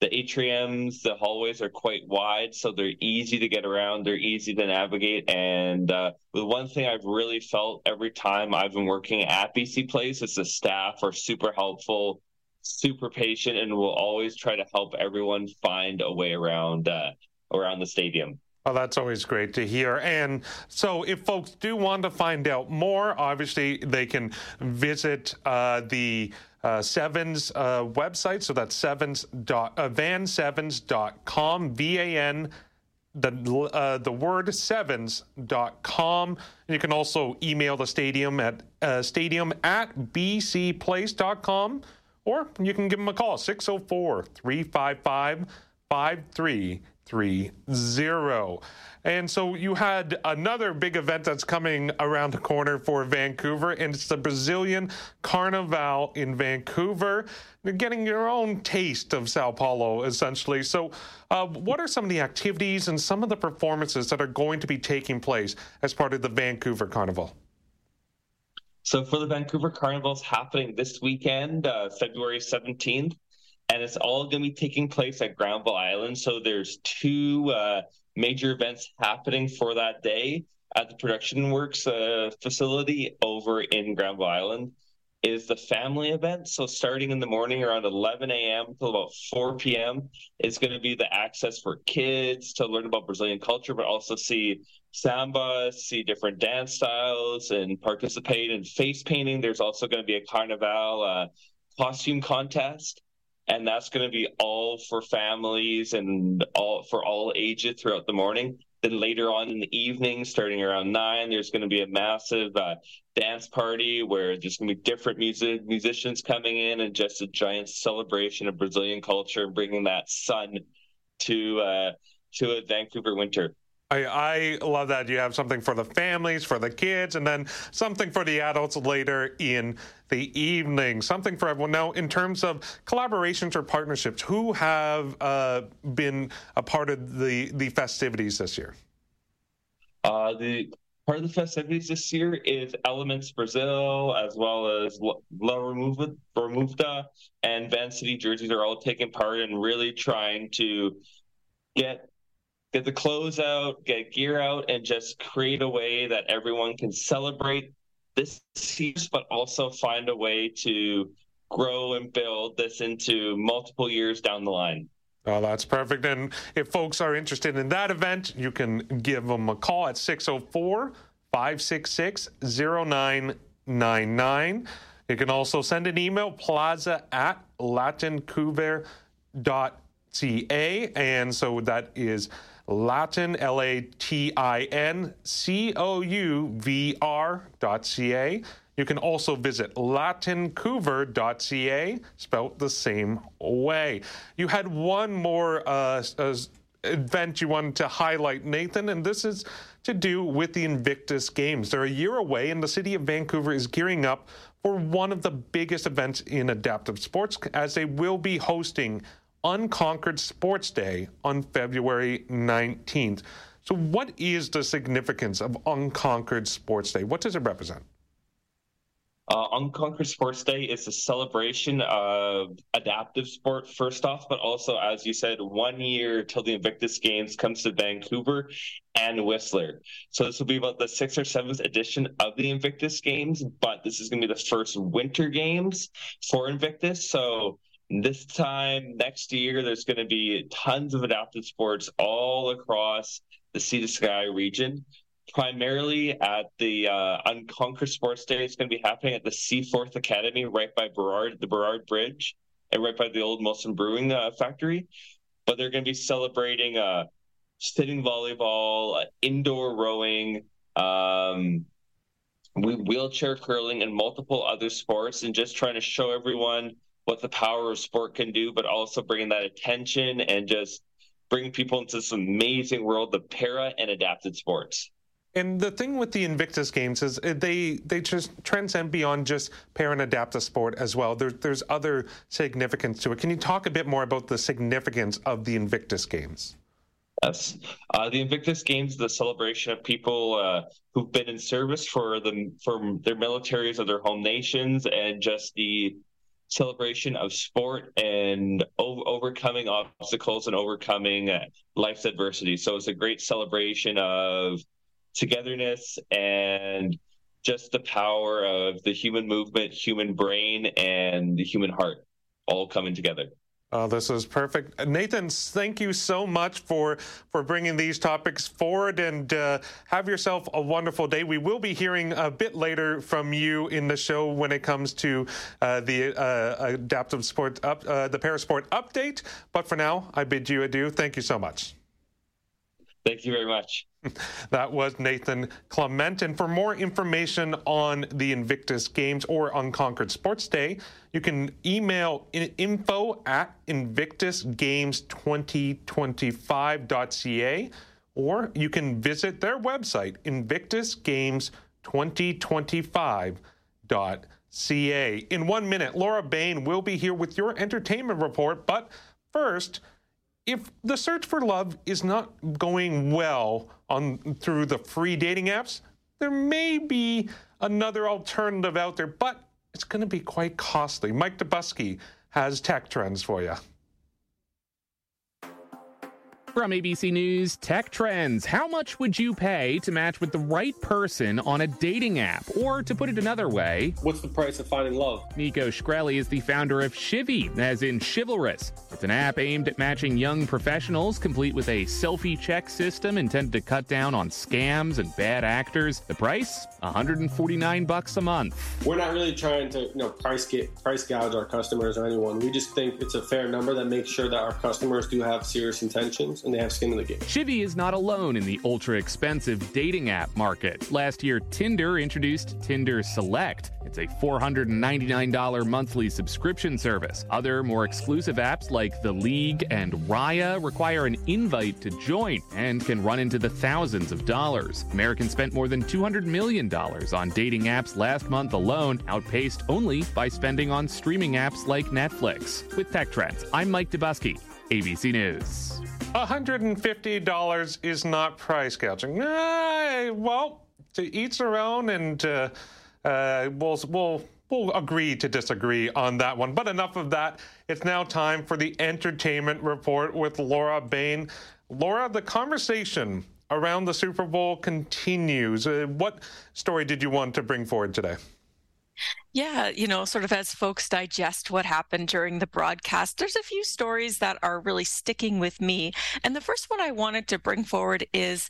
the atriums, the hallways are quite wide, so they're easy to get around. They're easy to navigate. And uh, the one thing I've really felt every time I've been working at BC Place is the staff are super helpful, super patient, and will always try to help everyone find a way around uh, around the stadium. Oh, that's always great to hear. And so, if folks do want to find out more, obviously they can visit uh, the uh, Sevens uh, website. So that's sevens dot, uh, vansevens.com, V A N, the, uh, the word sevens.com. You can also email the stadium at uh, stadium at bcplace.com or you can give them a call 604 355 5330. And so you had another big event that's coming around the corner for Vancouver, and it's the Brazilian Carnival in Vancouver. You're getting your own taste of Sao Paulo, essentially. So, uh, what are some of the activities and some of the performances that are going to be taking place as part of the Vancouver Carnival? So, for the Vancouver Carnival, is happening this weekend, uh, February 17th and it's all going to be taking place at Granville Island. So there's two uh, major events happening for that day at the Production Works uh, facility over in Granville Island. Is the family event. So, starting in the morning around 11 a.m. till about 4 p.m., it's going to be the access for kids to learn about Brazilian culture, but also see samba, see different dance styles, and participate in face painting. There's also going to be a carnival uh, costume contest and that's going to be all for families and all for all ages throughout the morning. Then later on in the evening, starting around nine, there's going to be a massive uh, dance party where there's going to be different music musicians coming in and just a giant celebration of Brazilian culture, and bringing that sun to uh, to a Vancouver winter. I, I love that you have something for the families, for the kids, and then something for the adults later in the evening. Something for everyone. Now, in terms of collaborations or partnerships, who have uh, been a part of the, the festivities this year? Uh, the part of the festivities this year is Elements Brazil, as well as La Removida and Van City Jerseys are all taking part in really trying to get get the clothes out, get gear out, and just create a way that everyone can celebrate this season, but also find a way to grow and build this into multiple years down the line. Oh, that's perfect. And if folks are interested in that event, you can give them a call at 604 566 0999. You can also send an email, plaza at latincouver.ca. And so that is Latin, L A T I N C O U V R dot C A. You can also visit latincouver.ca, spelled the same way. You had one more uh, uh, event you wanted to highlight, Nathan, and this is to do with the Invictus Games. They're a year away, and the city of Vancouver is gearing up for one of the biggest events in adaptive sports as they will be hosting Unconquered Sports Day on February 19th. So, what is the significance of Unconquered Sports Day? What does it represent? Uh, Unconquered Sports Day is a celebration of adaptive sport, first off, but also, as you said, one year till the Invictus Games comes to Vancouver and Whistler. So this will be about the sixth or seventh edition of the Invictus Games, but this is going to be the first Winter Games for Invictus. So this time next year, there's going to be tons of adaptive sports all across the Sea to Sky region primarily at the uh, Unconquered Sports Day. It's going to be happening at the Seaforth Academy right by Burrard, the Burrard Bridge, and right by the old Molson Brewing uh, factory. But they're going to be celebrating uh, sitting volleyball, uh, indoor rowing, um, wheelchair curling, and multiple other sports, and just trying to show everyone what the power of sport can do, but also bringing that attention and just bring people into this amazing world of para and adapted sports. And the thing with the Invictus games is uh, they they just transcend beyond just parent adaptive sport as well. There, there's other significance to it. Can you talk a bit more about the significance of the Invictus games? Yes, uh, the Invictus Games, the celebration of people uh, who've been in service for the for their militaries of their home nations, and just the celebration of sport and overcoming obstacles and overcoming uh, life's adversity. So it's a great celebration of togetherness and just the power of the human movement, human brain, and the human heart all coming together. Oh, this is perfect, Nathan. Thank you so much for for bringing these topics forward, and uh, have yourself a wonderful day. We will be hearing a bit later from you in the show when it comes to uh, the uh, adaptive sport up, uh, the parasport update. But for now, I bid you adieu. Thank you so much. Thank you very much. *laughs* That was Nathan Clement. And for more information on the Invictus Games or Unconquered Sports Day, you can email info at invictusgames2025.ca or you can visit their website, invictusgames2025.ca. In one minute, Laura Bain will be here with your entertainment report. But first, if the search for love is not going well on through the free dating apps, there may be another alternative out there, but it's going to be quite costly. Mike Dobuski has tech trends for you. From ABC News Tech Trends, how much would you pay to match with the right person on a dating app? Or to put it another way, what's the price of finding love? Nico Shkreli is the founder of Shivvy, as in chivalrous. It's an app aimed at matching young professionals, complete with a selfie check system intended to cut down on scams and bad actors. The price, 149 bucks a month. We're not really trying to, you know, price get price gouge our customers or anyone. We just think it's a fair number that makes sure that our customers do have serious intentions and they have skin in the game. Shivvy is not alone in the ultra expensive dating app market. Last year, Tinder introduced Tinder Select. It's a $499 monthly subscription service. Other more exclusive apps like The League and Raya require an invite to join and can run into the thousands of dollars. Americans spent more than $200 million on dating apps last month alone, outpaced only by spending on streaming apps like Netflix. With Tech Trends, I'm Mike Dobuski, ABC News. $150 is not price gouging. Uh, well, to each their own, and uh, uh, we'll, we'll, we'll agree to disagree on that one. But enough of that. It's now time for the entertainment report with Laura Bain. Laura, the conversation around the Super Bowl continues. Uh, what story did you want to bring forward today? Yeah, you know, sort of as folks digest what happened during the broadcast, there's a few stories that are really sticking with me. And the first one I wanted to bring forward is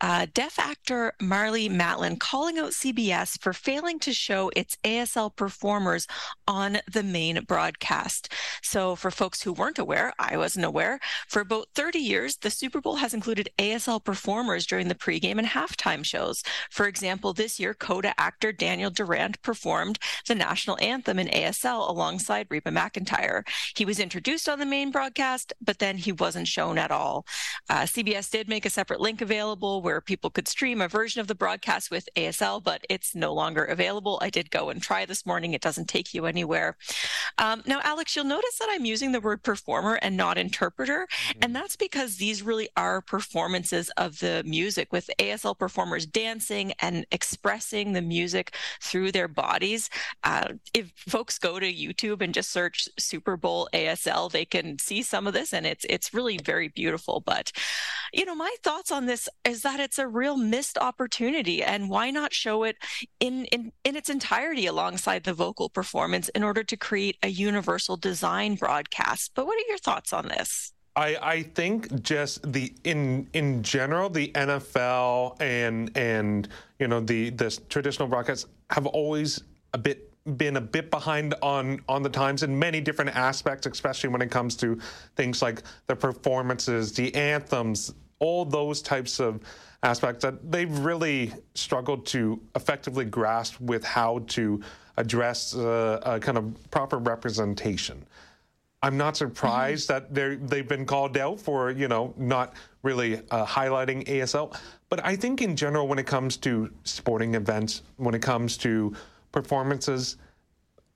uh, deaf actor Marlee Matlin calling out CBS for failing to show its ASL performers on the main broadcast. So, for folks who weren't aware, I wasn't aware, for about 30 years, the Super Bowl has included ASL performers during the pregame and halftime shows. For example, this year, Coda actor Daniel Durant performed the national anthem in ASL alongside Reba McEntire. He was introduced on the main broadcast, but then he wasn't shown at all. Uh, CBS did make a separate link available where people could stream a version of the broadcast with ASL, but it's no longer available. I did go and try this morning. It doesn't take you anywhere. Um, now, Alex, you'll notice that I'm using the word performer and not interpreter, mm-hmm. and that's because these really are performances of the music with ASL performers dancing and expressing the music through their bodies. Uh, if folks go to YouTube and just search Super Bowl ASL, they can see some of this, and it's it's really very beautiful. But you know, my thoughts on this is that it's a real missed opportunity, and why not show it in in in its entirety alongside the vocal performance in order to create a universal design broadcast? But what are your thoughts on this? I, I think just the in in general the NFL and and you know the the traditional broadcasts have always a bit been a bit behind on on the times in many different aspects, especially when it comes to things like the performances, the anthems, all those types of aspects that they've really struggled to effectively grasp with how to address uh, a kind of proper representation. I'm not surprised mm-hmm. that they they've been called out for you know not really uh, highlighting ASL, but I think in general when it comes to sporting events, when it comes to performances,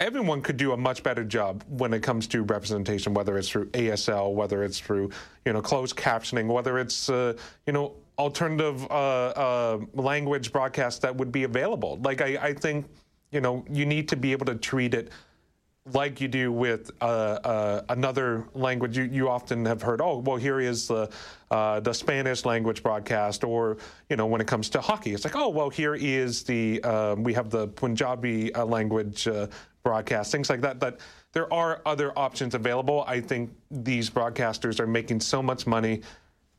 everyone could do a much better job when it comes to representation, whether it's through ASL, whether it's through you know closed captioning, whether it's uh, you know alternative uh, uh, language broadcasts that would be available. Like I, I think you know you need to be able to treat it like you do with uh, uh, another language, you, you often have heard, oh, well, here is the, uh, the Spanish language broadcast, or, you know, when it comes to hockey, it's like, oh, well, here is the, um, we have the Punjabi uh, language uh, broadcast, things like that. But there are other options available. I think these broadcasters are making so much money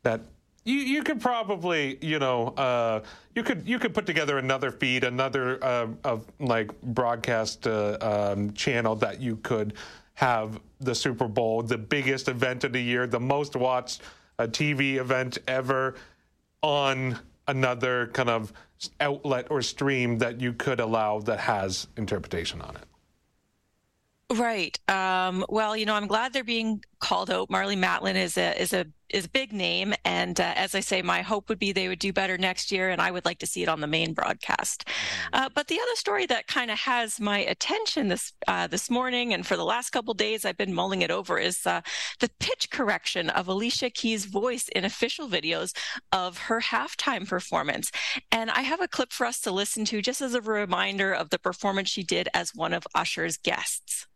that you, you could probably you know uh, you could you could put together another feed another uh, of like broadcast uh, um, channel that you could have the Super Bowl the biggest event of the year the most watched uh, TV event ever on another kind of outlet or stream that you could allow that has interpretation on it. Right. Um, well, you know, I'm glad they're being called out. Marlee Matlin is a is a is a big name, and uh, as I say, my hope would be they would do better next year, and I would like to see it on the main broadcast. Mm-hmm. Uh, but the other story that kind of has my attention this uh, this morning, and for the last couple days, I've been mulling it over, is uh, the pitch correction of Alicia Keys' voice in official videos of her halftime performance. And I have a clip for us to listen to, just as a reminder of the performance she did as one of Usher's guests.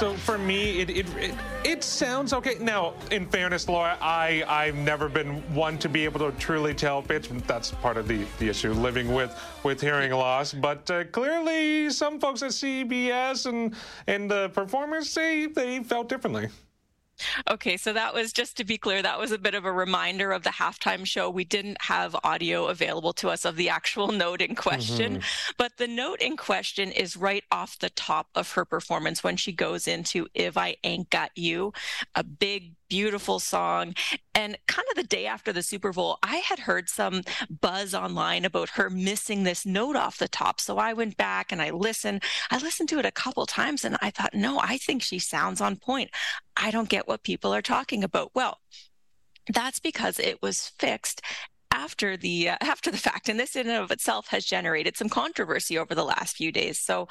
So for me, it, it, it it sounds okay. Now, in fairness, Laura, I I've never been one to be able to truly tell pitch. That's part of the, the issue living with with hearing loss. But uh, clearly, some folks at CBS and and the performers say they felt differently. Okay, so that was just to be clear, that was a bit of a reminder of the halftime show. We didn't have audio available to us of the actual *laughs* note in question, mm-hmm. but the note in question is right off the top of her performance when she goes into If I Ain't Got You, a big beautiful song. And kind of the day after the Super Bowl, I had heard some buzz online about her missing this note off the top. So I went back and I listened. I listened to it a couple times and I thought, no, I think she sounds on point. I don't get what people are talking about. Well, that's because it was fixed after the uh, *laughs* after the fact and this in and of itself has generated some controversy over the last few days so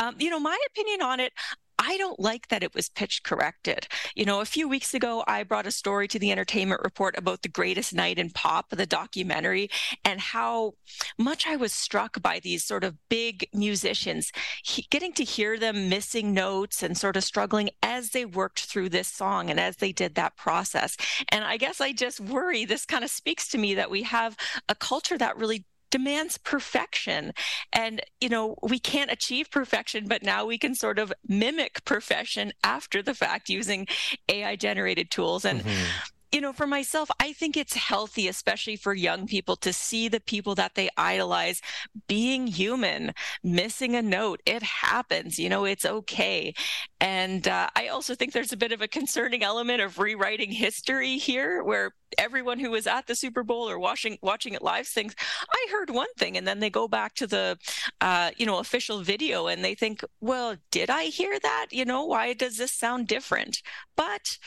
um, you know my opinion on it I don't like that it was pitch corrected. You know, a few weeks ago, I brought a story to the Entertainment Report about the greatest night in pop, the documentary, and how much I was struck by these sort of big musicians, he, getting to hear them missing notes and sort of struggling as they worked through this song and as they did that process. And I guess I just worry this kind of speaks to me that we have a culture that really demands perfection. And, you know, we can't achieve perfection, but now we can sort of mimic perfection after the fact using AI generated tools. And, mm-hmm you know, for myself, I think it's healthy, especially for young people, to see the people that they idolize being human, missing a note. It happens, you know, it's okay. And uh, I also think there's a bit of a concerning element of rewriting history here, where everyone who was at the Super Bowl or watching watching it live thinks, "I heard one thing," and then they go back to the, uh, you know, official video and they think, "Well, did I hear that? You know, why does this sound different?" But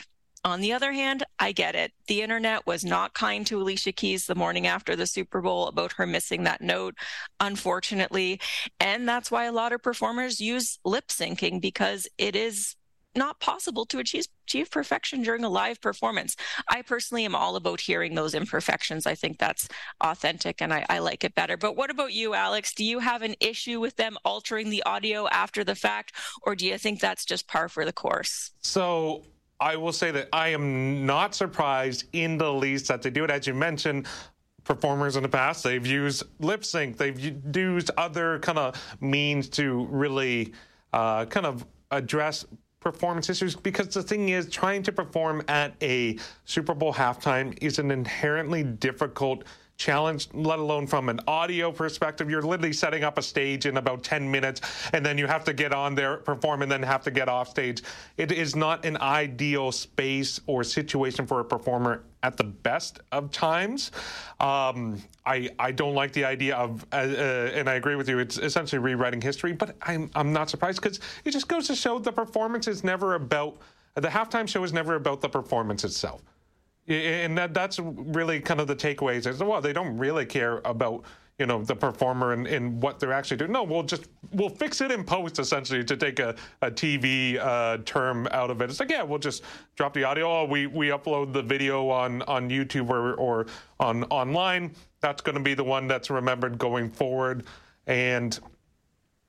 on the other hand, I get it. The internet was not kind to Alicia Keys the morning after the Super Bowl about her missing that note, unfortunately. And that's why a lot of performers use lip syncing because it is not possible to achieve, achieve perfection during a live performance. I personally am all about hearing those imperfections. I think that's authentic and I, I, like it better. But what about you, Alex? Do you have an issue with them altering the audio after the fact, or do you think that's just par for the course? So I will say that I am not surprised in the least that they do it. As you mentioned, performers in the past, they've used lip sync, they've used other kind of means to really uh, kind of address performance issues because the thing is trying to perform at a Super Bowl halftime is an inherently difficult challenge, let alone from an audio perspective. You're literally setting up a stage in about 10 minutes, and then you have to get on there, perform, and then have to get off stage. It is not an ideal space or situation for a performer at the best of times. Um, I I don't like the idea of, uh, uh, and I agree with you. It's essentially rewriting history, but I'm I'm not surprised because it just goes to show the performance is never about the halftime show is never about the performance itself. And that, that's really kind of the takeaways is, well, they don't really care about, you know, the performer and, and what they're actually doing. No, we'll just, we'll fix it in post, essentially, to take a, a TV uh, term out of it. It's like, yeah, we'll just drop the audio. Oh, we, we upload the video on, on YouTube or, or on online. That's going to be the one that's remembered going forward. And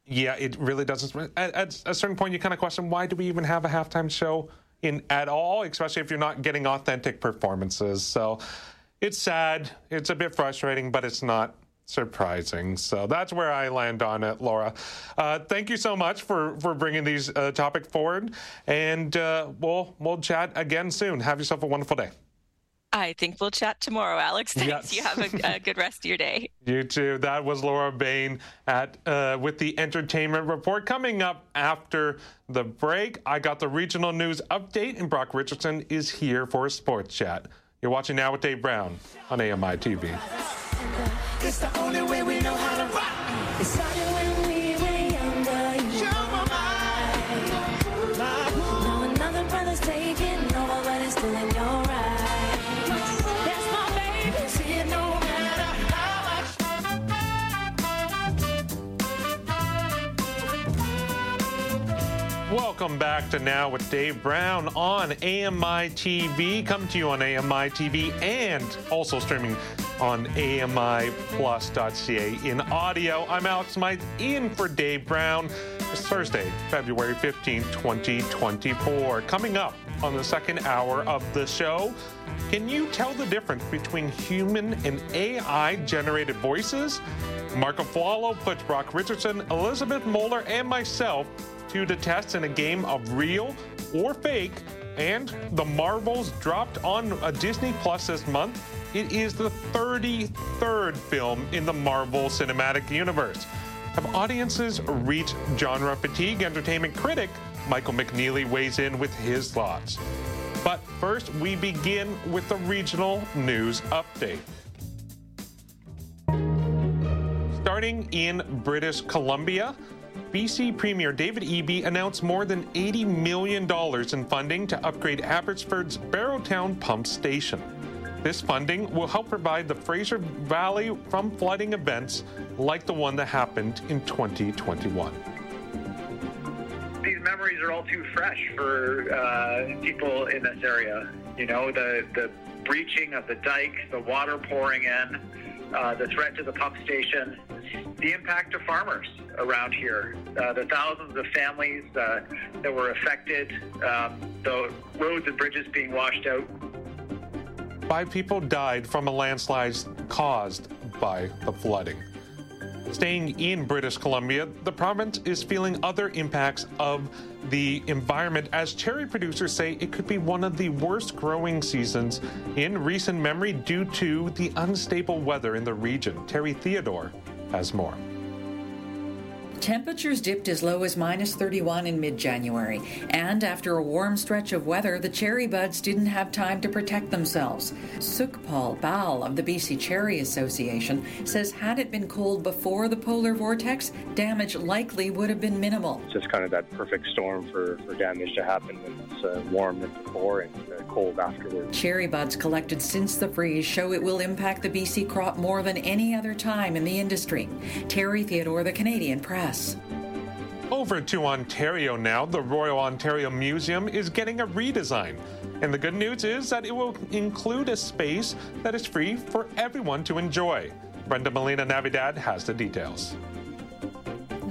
yeah, it really doesn't. At, at a certain point, you kind of question, why do we even have a halftime show? In at all, especially if you're not getting authentic performances. So it's sad. It's a bit frustrating, but it's not surprising. So that's where I land on it, Laura. Uh, thank you so much for for bringing these uh, topic forward, and uh, we'll we'll chat again soon. Have yourself a wonderful day. I think we'll chat tomorrow, Alex. Thanks. Yes. You have a, a, good rest of your day. *laughs* You too. That was Laura Bain at uh, with the entertainment report. Coming up after the break, I got the regional news update, and Brock Richardson is here for a sports chat. You're watching now with Dave Brown on AMI TV. Welcome back to Now with Dave Brown on AMI TV. Come to you on AMI TV and also streaming on AMIplus.ca in audio. I'm Alex Smythe in for Dave Brown. It's Thursday, February 15, 2024. Coming up on the second hour of the show, can you tell the difference between human and AI generated voices? Marc Aflalo puts Brock Richardson, Elizabeth Moeller, and myself to the test in a game of real or fake. And the Marvels dropped on a Disney Plus this month. It is the 33rd film in the Marvel Cinematic Universe. Have audiences reached genre fatigue? Entertainment critic Michael McNeely weighs in with his thoughts. But first, we begin with the regional news update. Starting in British Columbia, BC Premier David Eby announced more than $80 million in funding to upgrade Abbotsford's Barrowtown pump station. This funding will help provide the Fraser Valley from flooding events like the one that happened in 2021. These memories are all too fresh for uh, people in this area. You know, the, the breaching of the dike, the water pouring in, uh, the threat to the pump station, the impact to farmers around here, uh, the thousands of families uh, that were affected, um, the roads and bridges being washed out. Five people died from a landslide caused by the flooding. Staying in British Columbia, the province is feeling other impacts of the environment as cherry producers say it could be one of the worst growing seasons in recent memory due to the unstable weather in the region. Terry Theodore has more. Temperatures dipped as low as minus 31 in mid January, and after a warm stretch of weather, the cherry buds didn't have time to protect themselves. Sukhpal Bal of the BC Cherry Association says had it been cold before the polar vortex, damage likely would have been minimal. It's just kind of that perfect storm for, for damage to happen when it's uh, warm before and uh, cold afterwards. Cherry buds collected since the freeze show it will impact the BC crop more than any other time in the industry. Terry Theodore, the Canadian Press. Over to Ontario now. The Royal Ontario Museum is getting a redesign. And the good news is that it will include a space that is free for everyone to enjoy. Brenda Molina Navidad has the details.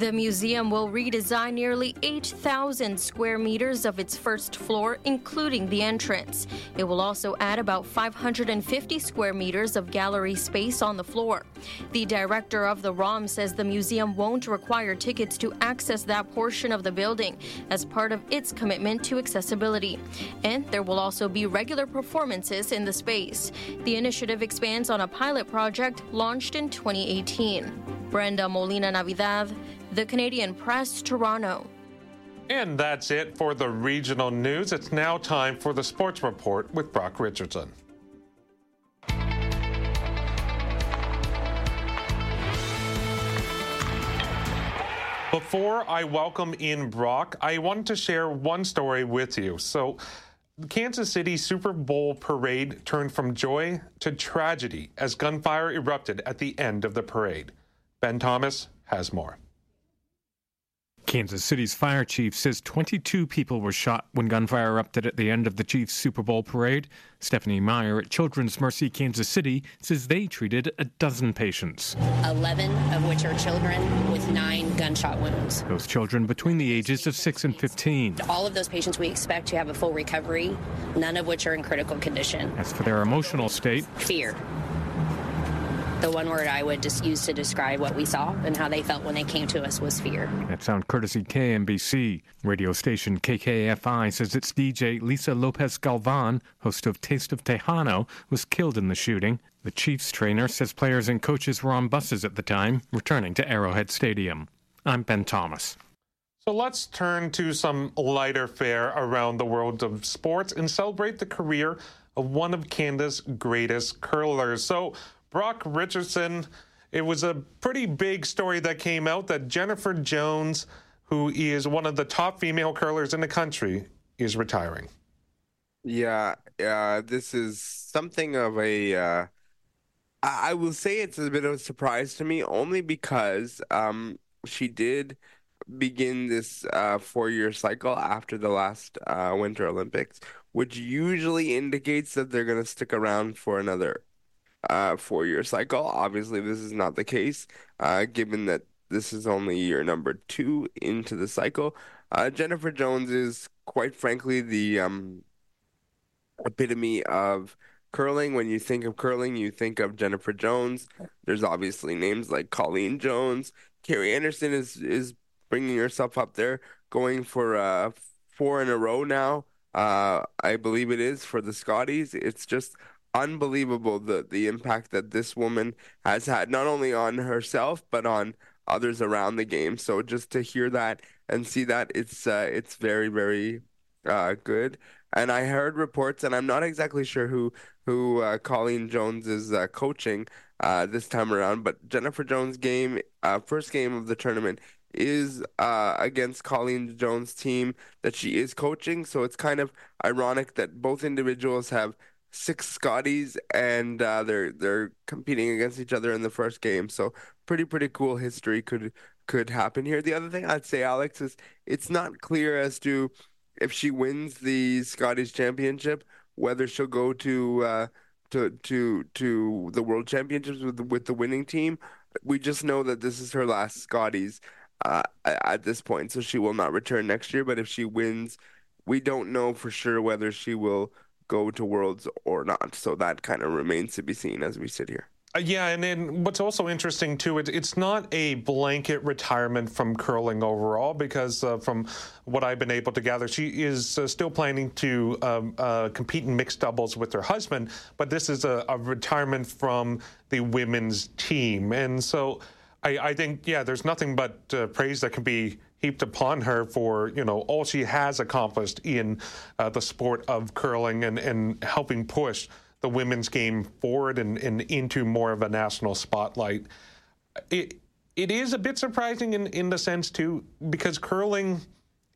The museum will redesign nearly 8,000 square meters of its first floor, including the entrance. It will also add about 550 square meters of gallery space on the floor. The director of the ROM says the museum won't require tickets to access that portion of the building as part of its commitment to accessibility. And there will also be regular performances in the space. The initiative expands on a pilot project launched in 2018. Brenda Molina Navidad, The Canadian Press, Toronto. And that's it for the regional news. It's now time for the sports report with Brock Richardson. Before I welcome in Brock, I wanted to share one story with you. So, Kansas City Super Bowl parade turned from joy to tragedy as gunfire erupted at the end of the parade. Ben Thomas has more. Kansas City's fire chief says 22 people were shot when gunfire erupted at the end of the Chiefs Super Bowl parade. Stephanie Meyer at Children's Mercy Kansas City says they treated a dozen patients. 11 of which are children with nine gunshot wounds. Those children between the ages of 6 and 15. All of those patients we expect to have a full recovery, none of which are in critical condition. As for their emotional state, fear the one word I would just use to describe what we saw and how they felt when they came to us was fear. That sound courtesy KMBC. Radio station KKFI says its DJ Lisa Lopez Galvan, host of Taste of Tejano, was killed in the shooting. The Chiefs trainer says players and coaches were on buses at the time, returning to Arrowhead Stadium. I'm Ben Thomas. So let's turn to some lighter fare around the world of sports and celebrate the career of one of Canada's greatest curlers. So Brock Richardson, it was a pretty big story that came out that Jennifer Jones, who is one of the top female curlers in the country, is retiring. Yeah, uh, this is something of a. Uh, I will say it's a bit of a surprise to me, only because um, she did begin this uh, four-year cycle after the last uh, Winter Olympics, which usually indicates that they're going to stick around for another uh, four year cycle. Obviously, this is not the case, uh, given that this is only year number two into the cycle. Uh, Jennifer Jones is, quite frankly, the um, epitome of curling. When you think of curling, you think of Jennifer Jones. There's obviously names like Colleen Jones. Kerri Einarson is is bringing herself up there, going for uh, four in a row now. Uh, I believe it is for the Scotties. It's just unbelievable the the impact that this woman has had not only on herself but on others around the game. So just to hear that and see that it's uh, it's very very uh, good. And I heard reports, and I'm not exactly sure who who uh, Colleen Jones is uh, coaching uh, this time around, but Jennifer Jones' game, uh, first game of the tournament, is uh, against Colleen Jones' team that she is coaching. So it's kind of ironic that both individuals have six Scotties, and uh, they're they're competing against each other in the first game. So pretty pretty cool history could could happen here. The other thing I'd say, Alex, is it's not clear as to if she wins the Scotties Championship whether she'll go to uh, to to to the World Championships with with the winning team. We just know that this is her last Scotties uh, at this point, so she will not return next year. But if she wins, we don't know for sure whether she will go to Worlds or not. So that kind of remains to be seen as we sit here. Uh, yeah, and then what's also interesting too, it, it's not a blanket retirement from curling overall, because uh, from what I've been able to gather, she is uh, still planning to um, uh, compete in mixed doubles with her husband, but this is a, a retirement from the women's team, and so I, I think yeah, there's nothing but uh, praise that can be heaped upon her for you know all she has accomplished in uh, the sport of curling and and helping push the women's game forward and, and into more of a national spotlight. It it is a bit surprising in, in the sense too, because curling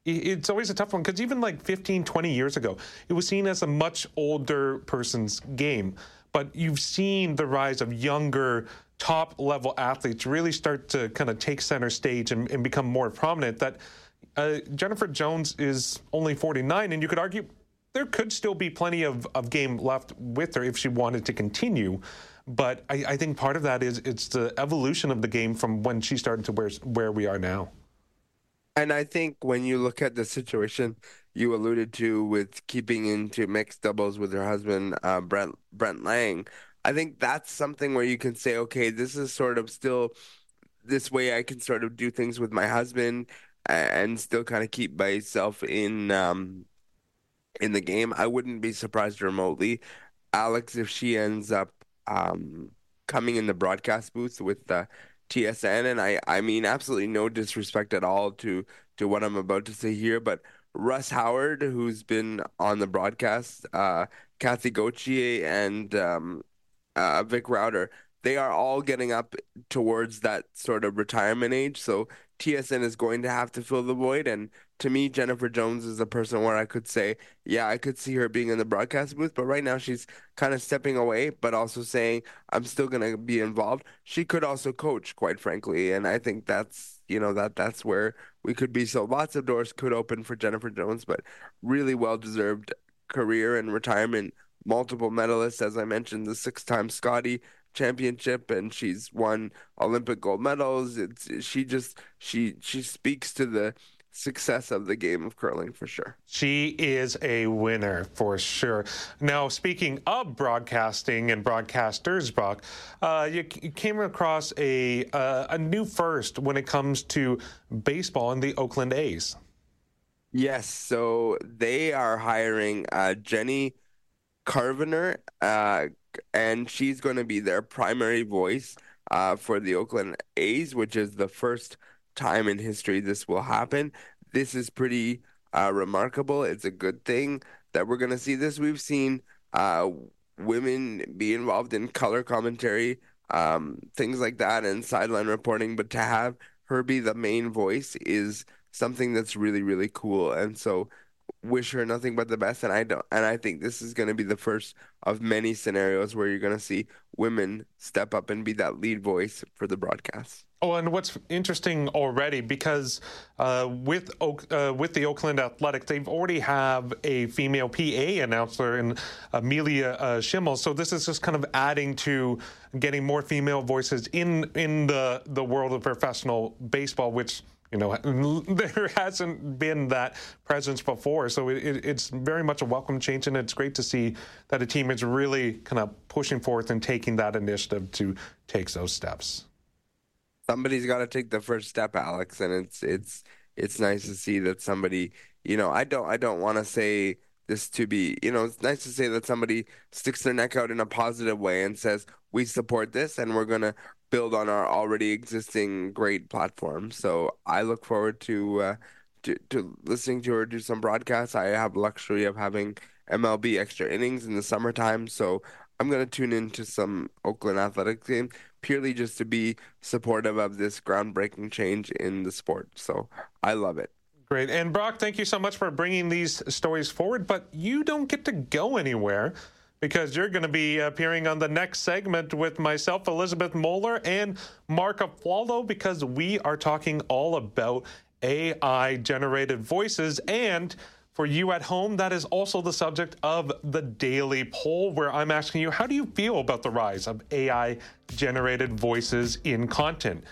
it's always a tough one because even like 15 20 years ago it was seen as a much older person's game but you've seen the rise of younger top level athletes really start to kind of take center stage and, and become more prominent that uh, jennifer jones is only 49 and you could argue there could still be plenty of, of game left with her if she wanted to continue. But I, I think part of that is it's the evolution of the game from when she started to where where we are now. And I think when you look at the situation you alluded to with keeping into mixed doubles with her husband uh, Brent Brent Laing, I think that's something where you can say, okay, this is sort of still this way I can sort of do things with my husband and still kind of keep myself in um, in the game. I wouldn't be surprised remotely, Alex, if she ends up um, coming in the broadcast booth with the TSN. And I, I mean, absolutely no disrespect at all to to what I'm about to say here, but Russ Howard, who's been on the broadcast, uh, Cathy Gauthier, and um, uh, Vic Rauter, they are all getting up towards that sort of retirement age. So TSN is going to have to fill the void. And to me, Jennifer Jones is a person where I could say, yeah, I could see her being in the broadcast booth, but right now she's kind of stepping away, but also saying, I'm still going to be involved. She could also coach, quite frankly. And I think that's, you know, that that's where we could be. So lots of doors could open for Jennifer Jones, but really well deserved career and retirement. Multiple medalists, as I mentioned, the six time Scotty championship and she's won Olympic gold medals. It's she just she she speaks to the success of the game of curling for sure. She is a winner for sure. Now, speaking of broadcasting and broadcasters, Brock, uh, you, you, came across a uh, a new first when it comes to baseball in the Oakland A's. Yes, so they are hiring uh, Jenny Cavnar, uh, and she's going to be their primary voice uh, for the Oakland A's, which is the first time in history this will happen. This is pretty uh, remarkable. It's a good thing that we're going to see this. We've seen uh, women be involved in color commentary, um, things like that, and sideline reporting, but to have her be the main voice is something that's really, really cool. And so wish her nothing but the best and I don't and I think this is going to be the first of many scenarios where you're going to see women step up and be that lead voice for the broadcast. Oh, and what's interesting already because uh, with Oak, uh, with the Oakland Athletics, they've already have a female PA announcer in Amelia uh, Schimel. So this is just kind of adding to getting more female voices in in the the world of professional baseball, which you know, *laughs* there hasn't been that presence before. So it, it, it's very much a welcome change, and it's great to see that a team is really kind of pushing forth and taking that initiative to take those steps. Somebody's got to take the first step, Alex, and it's it's it's nice to see that somebody. You know, I don't I don't want to say this to be. You know, it's nice to say that somebody sticks their neck out in a positive way and says we support this and we're gonna build on our already existing great platform. So I look forward to uh, to, to listening to her do some broadcasts. I have luxury of having MLB extra innings in the summertime, so I'm going to tune into some Oakland Athletics game purely just to be supportive of this groundbreaking change in the sport. So I love it. Great. And Brock, thank you so much for bringing these stories forward, but you don't get to go anywhere because you're going to be appearing on the next segment with myself, Elizabeth Moeller, and Marc Aflalo, because we are talking all about AI generated voices. And for you at home, that is also the subject of the daily poll, where I'm asking you, how do you feel about the rise of AI generated voices in content?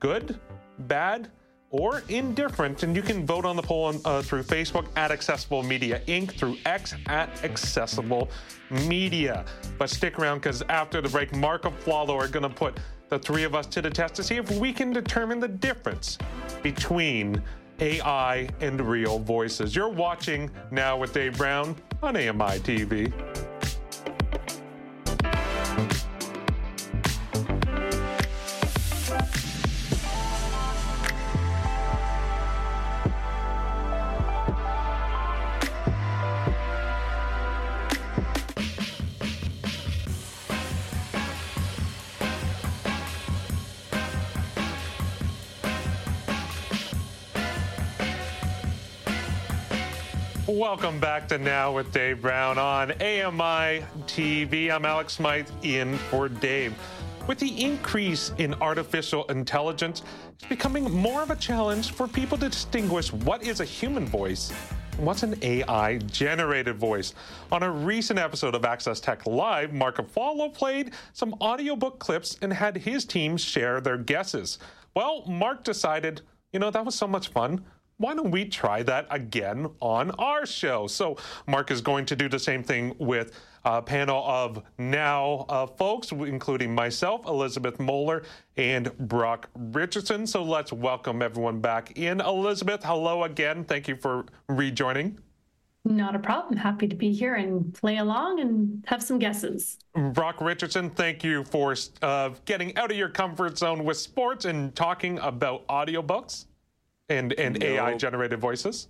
Good? Bad? Or indifferent. And you can vote on the poll on, uh, through Facebook at Accessible Media Inc., through X at Accessible Media. But stick around because after the break, Marc Aflalo are going to put the three of us to the test to see if we can determine the difference between AI and real voices. You're watching now with Dave Brown on AMI TV. Welcome back to Now with Dave Brown on AMI TV. I'm Alex Smythe in for Dave. With the increase in artificial intelligence, it's becoming more of a challenge for people to distinguish what is a human voice and what's an AI generated voice. On a recent episode of Access Tech Live, Marc Aflalo played some audiobook clips and had his team share their guesses. Well, Marc decided, you know, that was so much fun why don't we try that again on our show? So, Marc is going to do the same thing with a panel of now uh, folks, including myself, Elizabeth Moeller, and Brock Richardson. So, let's welcome everyone back in. Elizabeth, hello again. Thank you for rejoining. Not a problem. Happy to be here and play along and have some guesses. Brock Richardson, thank you for uh, getting out of your comfort zone with sports and talking about audiobooks and and no, AI generated voices?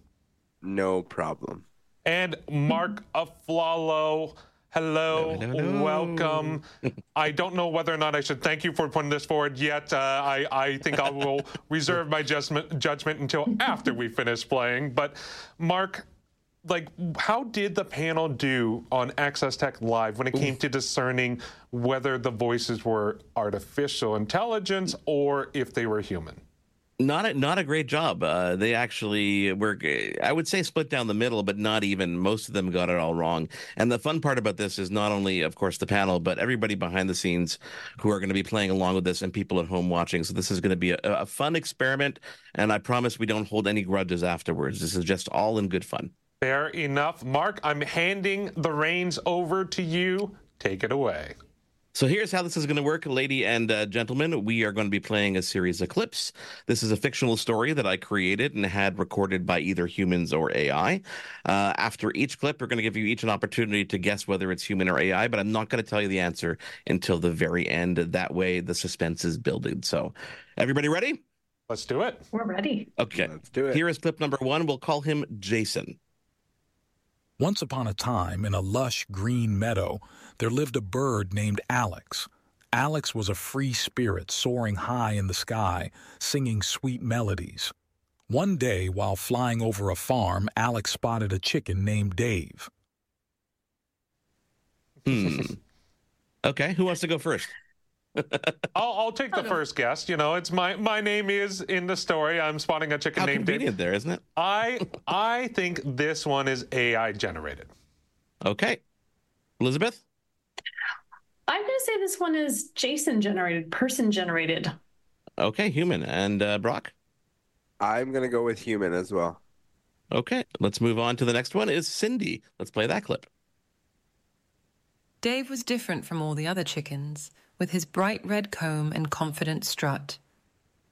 No problem. And Marc Aflalo. Hello, no, no, welcome. *laughs* I don't know whether or not I should thank you for putting this forward yet. Uh, I, I think I will *laughs* reserve my judgment, judgment until after we finish playing. But, Marc, like, how did the panel do on Access Tech Live when it came to discerning whether the voices were artificial intelligence or if they were human? Not a, not a great job. Uh, they actually were, I would say, split down the middle, but not even. Most of them got it all wrong. And the fun part about this is not only, of course, the panel, but everybody behind the scenes who are going to be playing along with this and people at home watching. So this is going to be a, a fun experiment, and I promise we don't hold any grudges afterwards. This is just all in good fun. Fair enough, Marc. I'm handing the reins over to you. Take it away. So here's how this is going to work, lady and uh, gentlemen. We are going to be playing a series of clips. This is a fictional story that I created and had recorded by either humans or AI. Uh, after each clip, we're going to give you each an opportunity to guess whether it's human or AI, but I'm not going to tell you the answer until the very end. That way, the suspense is building. So, everybody ready? Let's do it. We're ready. Okay. Let's do it. Here is clip number one. We'll call him Jason. Once upon a time, in a lush green meadow, there lived a bird named Alex. Alex was a free spirit soaring high in the sky, singing sweet melodies. One day, while flying over a farm, Alex spotted a chicken named Dave. Hmm. Okay, who wants to go first? *laughs* I'll, I'll, take the first guess. You know, it's my my name is in the story. I'm spotting a chicken How named convenient Dave. there, isn't it? I *laughs* I think this one is AI generated. Okay, Elizabeth. I'm going to say this one is Jason generated, person generated. Okay, human. And uh, Brock? I'm going to go with human as well. Okay, let's move on to the next one is Cindy. Let's play that clip. Dave was different from all the other chickens, with his bright red comb and confident strut.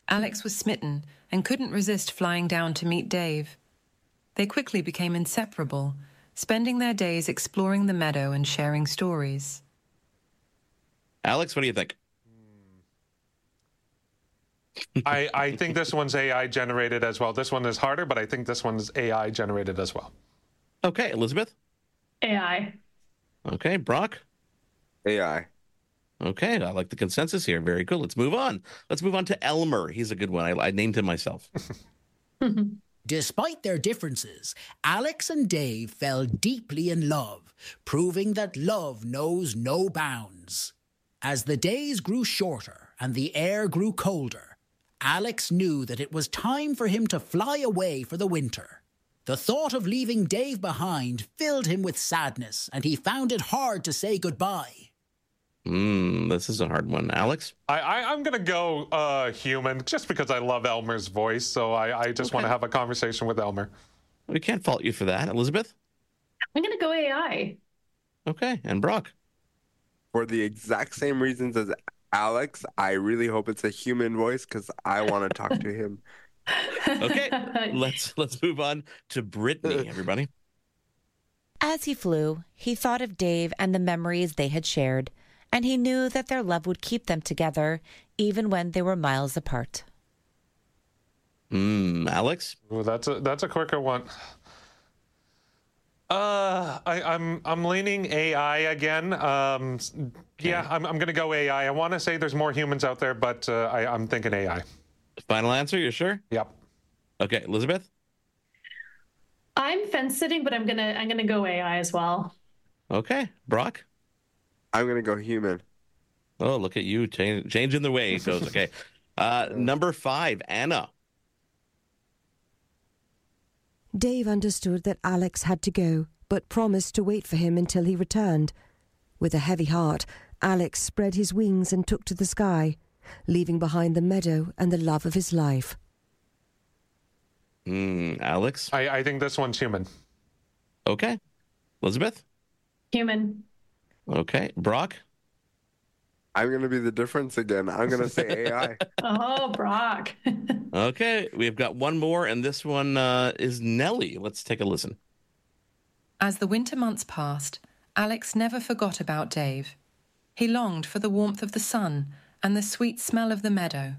Alex was smitten and couldn't resist flying down to meet Dave. They quickly became inseparable, spending their days exploring the meadow and sharing stories. Alex, what do you think? I, I think this one's AI generated as well. This one is harder, but I think this one's AI generated as well. Okay, Elizabeth? AI. Okay, Brock? AI. Okay, I like the consensus here. Very cool. Let's move on. Let's move on to Elmer. He's a good one. I, I named him myself. *laughs* Despite their differences, Alex and Dave fell deeply in love, proving that love knows no bounds. As the days grew shorter and the air grew colder, Alex knew that it was time for him to fly away for the winter. The thought of leaving Dave behind filled him with sadness, and he found it hard to say goodbye. Mm, this is a hard one, Alex. I, I am gonna go uh, human just because I love Elmer's voice. So I, I just Okay. want to have a conversation with Elmer. We can't fault you for that, Elizabeth. I'm going to go AI. Okay, and Brock. For the exact same reasons as Alex, I really hope it's a human voice because I want to talk to him. Okay, *laughs* let's let's move on to Brittany, everybody. As he flew, he thought of Dave and the memories they had shared, and he knew that their love would keep them together even when they were miles apart. Mm, Alex. Ooh, that's a that's a quicker one. Uh, I, I'm I'm leaning AI again. Um, s- yeah, I'm I'm gonna go AI. I want to say there's more humans out there, but uh, I I'm thinking AI. Final answer. You sure? Yep. Okay, Elizabeth. I'm fence sitting, but I'm gonna I'm gonna go AI as well. Okay, Brock. I'm gonna go human. Oh, look at you change, changing the way it goes. Okay, *laughs* uh, number five, Anna. Dave understood that Alex had to go, but promised to wait for him until he returned. With a heavy heart, Alex spread his wings and took to the sky, leaving behind the meadow and the love of his life. Mm, Alex. I I think this one's human. Okay, Elizabeth. Human. Okay, Brock. I'm gonna be the difference again. I'm gonna say AI. *laughs* Oh, Brock. *laughs* Okay, we've got one more, and this one uh, is Nellie. Let's take a listen. As the winter months passed, Alex never forgot about Dave. He longed for the warmth of the sun and the sweet smell of the meadow.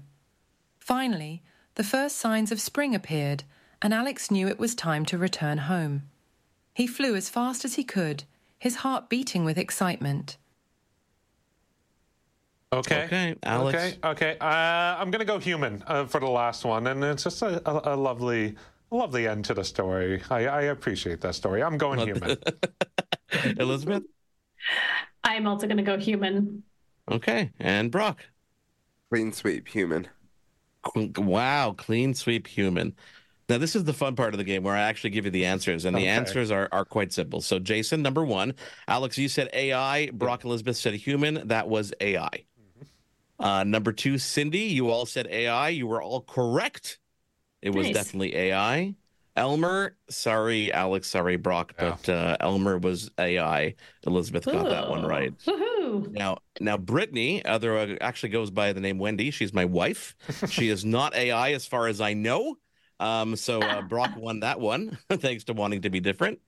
Finally, the first signs of spring appeared, and Alex knew it was time to return home. He flew as fast as he could, his heart beating with excitement. Okay. Okay, Alex. Okay. Okay. Uh, I'm gonna go human uh, for the last one, and it's just a, a, a lovely, lovely end to the story. I, I appreciate that story. I'm going human. *laughs* Elizabeth. I'm also gonna go human. Okay, and Brock. Clean sweep, human. Wow, clean sweep, human. Now this is the fun part of the game where I actually give you the answers, and the answers are, are quite simple. So Jason, number one, Alex, you said AI. Brock Elizabeth said human. That was AI. Uh, number two, Cindy, you all said AI. You were all correct. It was Nice. definitely AI. Elmer, sorry, Alex, sorry, Brock, but uh, Elmer was AI. Elizabeth got that one Ooh. right. Woohoo! Now, now Brittany, other uh, actually goes by the name Wendy. She's my wife. *laughs* she is not AI as far as I know. Um, so uh, *laughs* Brock won that one, *laughs* thanks to wanting to be different.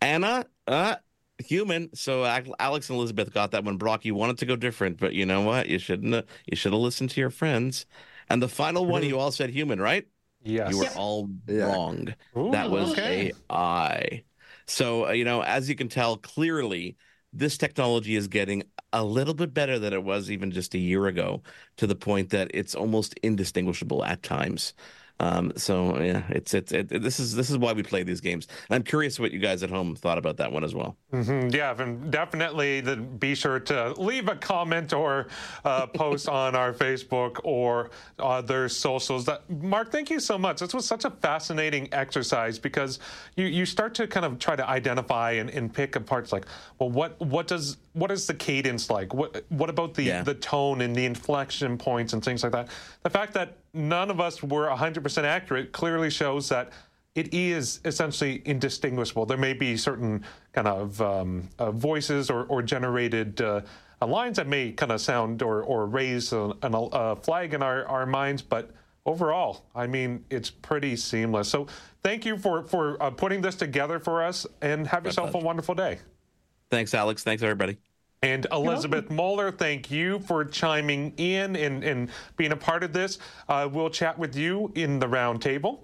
Anna, uh, human. So Alex and Elizabeth got that one. Brock, you wanted to go different, but you know what? You shouldn't. have- You should have listened to your friends. And the final one, you all said human, right? Yes. You were Yep. all Yeah. wrong. Ooh, that was okay. AI. So, uh, you know, as you can tell, clearly this technology is getting a little bit better than it was even just a year ago, to the point that it's almost indistinguishable at times. Um, so yeah, it's it's it, this is this is why we play these games. And I'm curious what you guys at home thought about that one as well. hmm Yeah, and definitely the, be sure to leave a comment or uh, post *laughs* on our Facebook or other socials. That Marc, thank you so much. This was such a fascinating exercise because you, you start to kind of try to identify and, and pick apart. It's like, well, what what does what is the cadence like? What what about the Yeah. the tone and the inflection points and things like that? The fact that none of us were 100% accurate clearly shows that it is essentially indistinguishable. There may be certain kind of um, uh, voices or, or generated uh, lines that may kind of sound or, or raise a, an, a flag in our, our minds, but overall, I mean, it's pretty seamless. So thank you for, for uh, putting this together for us and have yourself a wonderful day. Thanks, Alex. Thanks, everybody. And Elizabeth Moeller, thank you for chiming in and, and being a part of this. Uh, we'll chat with you in the roundtable.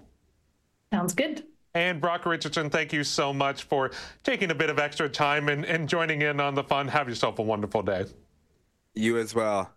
Sounds good. And Brock Richardson, thank you so much for taking a bit of extra time and, and joining in on the fun. Have yourself a wonderful day. You as well.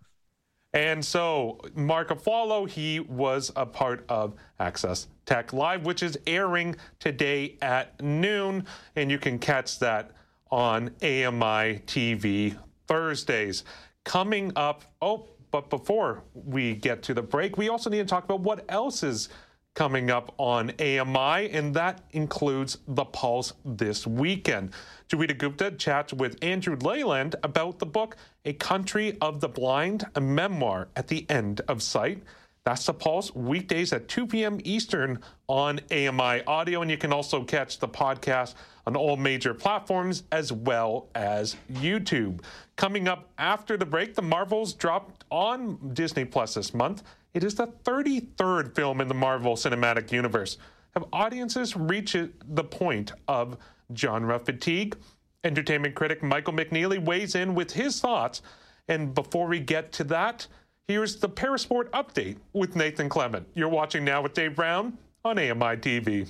And so, Marc Aflalo, he was a part of Access Tech Live, which is airing today at noon. And you can catch that on AMI TV Thursdays. Coming up, oh, but before we get to the break, we also need to talk about what else is coming up on AMI, and that includes The Pulse this weekend. Joeita Gupta chats with Andrew Leland about the book A Country of the Blind, a memoir at the end of sight. That's The Pulse, weekdays at 2 p.m. Eastern on AMI Audio. And you can also catch the podcast on all major platforms as well as YouTube. Coming up after the break, The Marvels dropped on Disney Plus this month. It is the 33rd film in the Marvel Cinematic Universe. Have audiences reached the point of genre fatigue? Entertainment critic Michael McNeely weighs in with his thoughts. And before we get to that, here's the Parasport update with Nathan Clement. You're watching now with Dave Brown on AMI TV.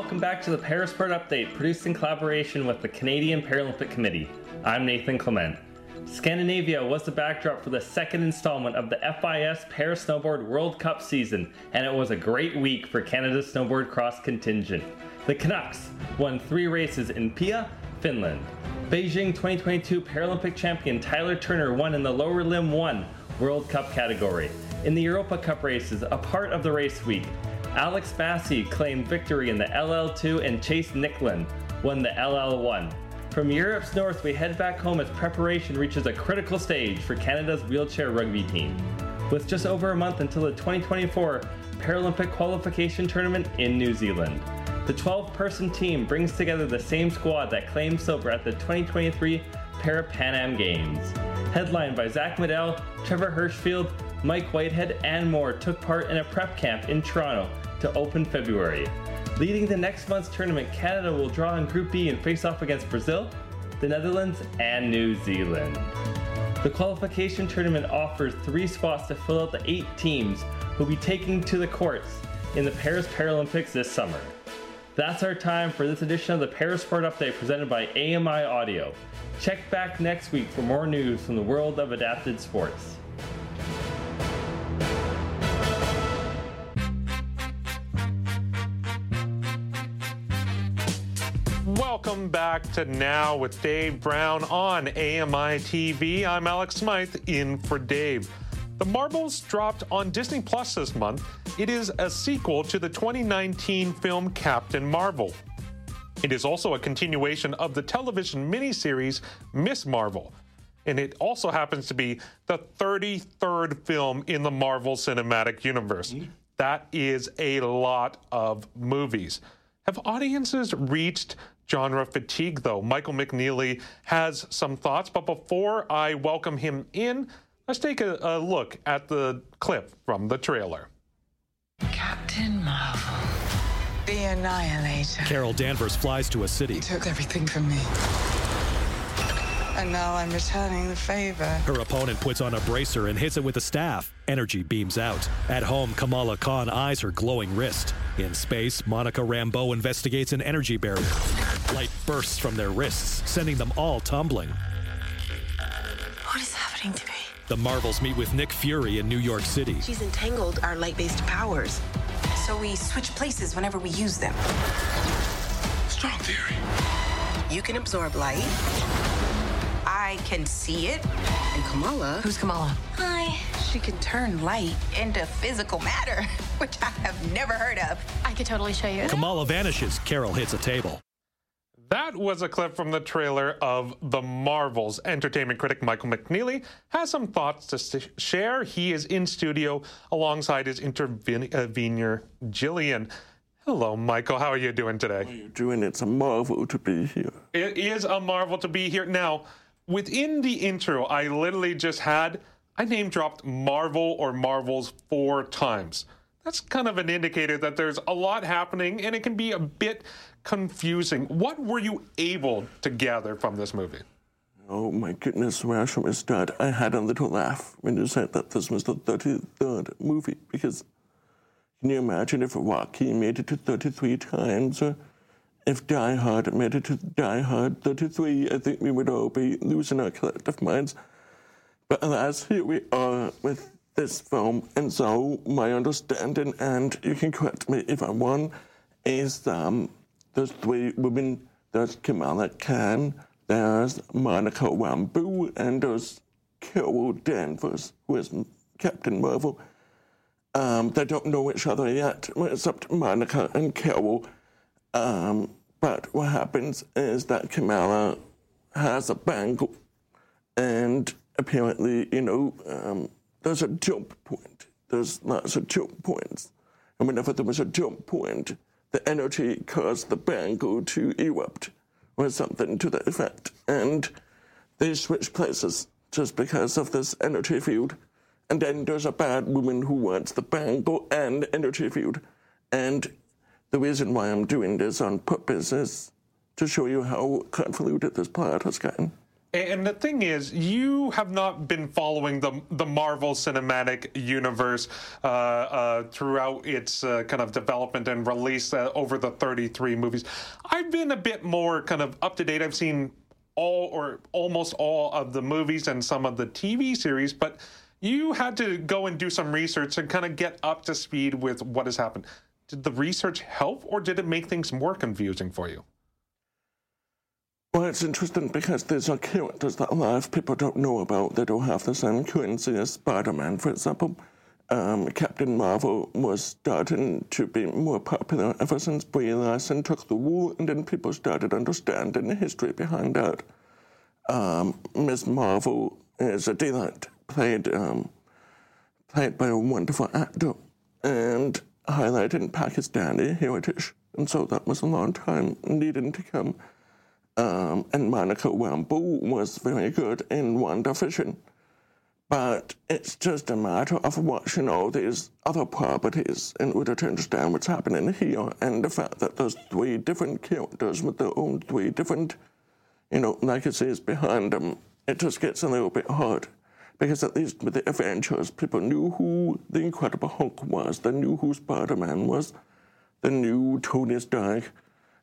Welcome back to the Parasport update, produced in collaboration with the Canadian Paralympic Committee. I'm Nathan Clement. Scandinavia was the backdrop for the second installment of the FIS Para Snowboard World Cup season, and it was a great week for Canada's snowboard cross contingent. The Canucks won three races in Pyhä, Finland. Beijing 2022 Paralympic champion Tyler Turner won in the lower limb 1 World Cup category. In the Europa Cup races, a part of the race week, Alex Massie claimed victory in the LL2 and Chase Nicklin won the LL1. From Europe's north, we head back home as preparation reaches a critical stage for Canada's wheelchair rugby team. With just over a month until the 2024 Paralympic qualification tournament in New Zealand. The 12 person team brings together the same squad that claimed silver at the 2023 Para Pan Am Games. Headlined by Zak Madell, Trevor Hirschfield, Mike Whitehead, and more took part in a prep camp in Toronto to open February. Leading the next month's tournament, Canada will draw in Group B and face off against Brazil, the Netherlands, and New Zealand. The qualification tournament offers three spots to fill out the eight teams who'll be taking to the courts in the Paris Paralympics this summer. That's our time for this edition of the Parasport Update presented by AMI Audio. Check back next week for more news from the world of adapted sports. Welcome back to Now with Dave Brown on AMI TV. I'm Alex Smythe in for Dave. The Marvels dropped on Disney Plus this month. It is a sequel to the 2019 film Captain Marvel. It is also a continuation of the television miniseries Miss Marvel. And it also happens to be the 33rd film in the Marvel Cinematic Universe. Hmm. That is a lot of movies. Have audiences reached genre fatigue, though? Michael McNeely has some thoughts, but before I welcome him in, let's take a, a look at the clip from the trailer. Captain Marvel, the Annihilator. Carol Danvers flies to a city. He took everything from me. And now I'm returning the favor. Her opponent puts on a bracer and hits it with a staff. Energy beams out. At home, Kamala Khan eyes her glowing wrist. In space, Monica Rambeau investigates an energy barrier. Light bursts from their wrists, sending them all tumbling. What is happening to me? The Marvels meet with Nick Fury in New York City. She's entangled our light based powers. So we switch places whenever we use them. Strong theory. You can absorb light. I can see it. And Kamala. Who's Kamala? Hi. She can turn light into physical matter, *laughs* which I have never heard of. I could totally show you. Kamala vanishes. Carol hits a table. That was a clip from the trailer of The Marvels. Entertainment critic Michael McNeely has some thoughts to share. He is in studio alongside his intervener, uh, Jillian. Hello, Michael. How are you doing today? How are you doing? It's a marvel to be here. It is a marvel to be here. Now, within the intro, I literally just had, I name dropped Marvel or Marvels four times. That's kind of an indicator that there's a lot happening and it can be a bit confusing. What were you able to gather from this movie? Oh my goodness, from the start, I had a little laugh when you said that this was the 33rd movie because can you imagine if Rocky made it to 33 times or if Die Hard made it to Die Hard 33? I think we would all be losing our collective minds. But alas, here we are with this film, and so my understanding, and you can correct me if I'm wrong, is um, there's three women. There's Kamala Khan, there's Monica Rambeau, and there's Carol Danvers, who is Captain Marvel. Um, they don't know each other yet, except Monica and Carol. Um, but what happens is that Kamala has a bangle, and apparently, you know, um, there's a jump point. There's lots of jump points. And whenever there was a jump point, the energy caused the bangle to erupt or something to that effect. And they switch places just because of this energy field. And then there's a bad woman who wants the bangle and energy field. And the reason why I'm doing this on purpose is to show you how convoluted this plot has gotten. And the thing is, you have not been following the the Marvel Cinematic Universe uh, uh, throughout its uh, kind of development and release uh, over the 33 movies. I've been a bit more kind of up to date. I've seen all or almost all of the movies and some of the TV series, but you had to go and do some research and kind of get up to speed with what has happened. Did the research help, or did it make things more confusing for you? Well, it's interesting because there's are characters that a lot of people don't know about. They don't have the same currency as Spider-Man, for example. Um, Captain Marvel was starting to be more popular ever since Brie Larson took the role, and then people started understanding the history behind that. Um, Ms. Marvel is a delight, played um, played by a wonderful actor, and highlighting Pakistani heritage, and so that was a long time needing to come. Um, and Monica Rambeau was very good in WandaVision. But it's just a matter of watching all these other properties in order to understand what's happening here and the fact that there's three different characters with their own three different, you know, legacies behind them. It just gets a little bit hard. Because at least with the Avengers, people knew who the Incredible Hulk was, they knew who Spider Man was, they knew Tony Stark.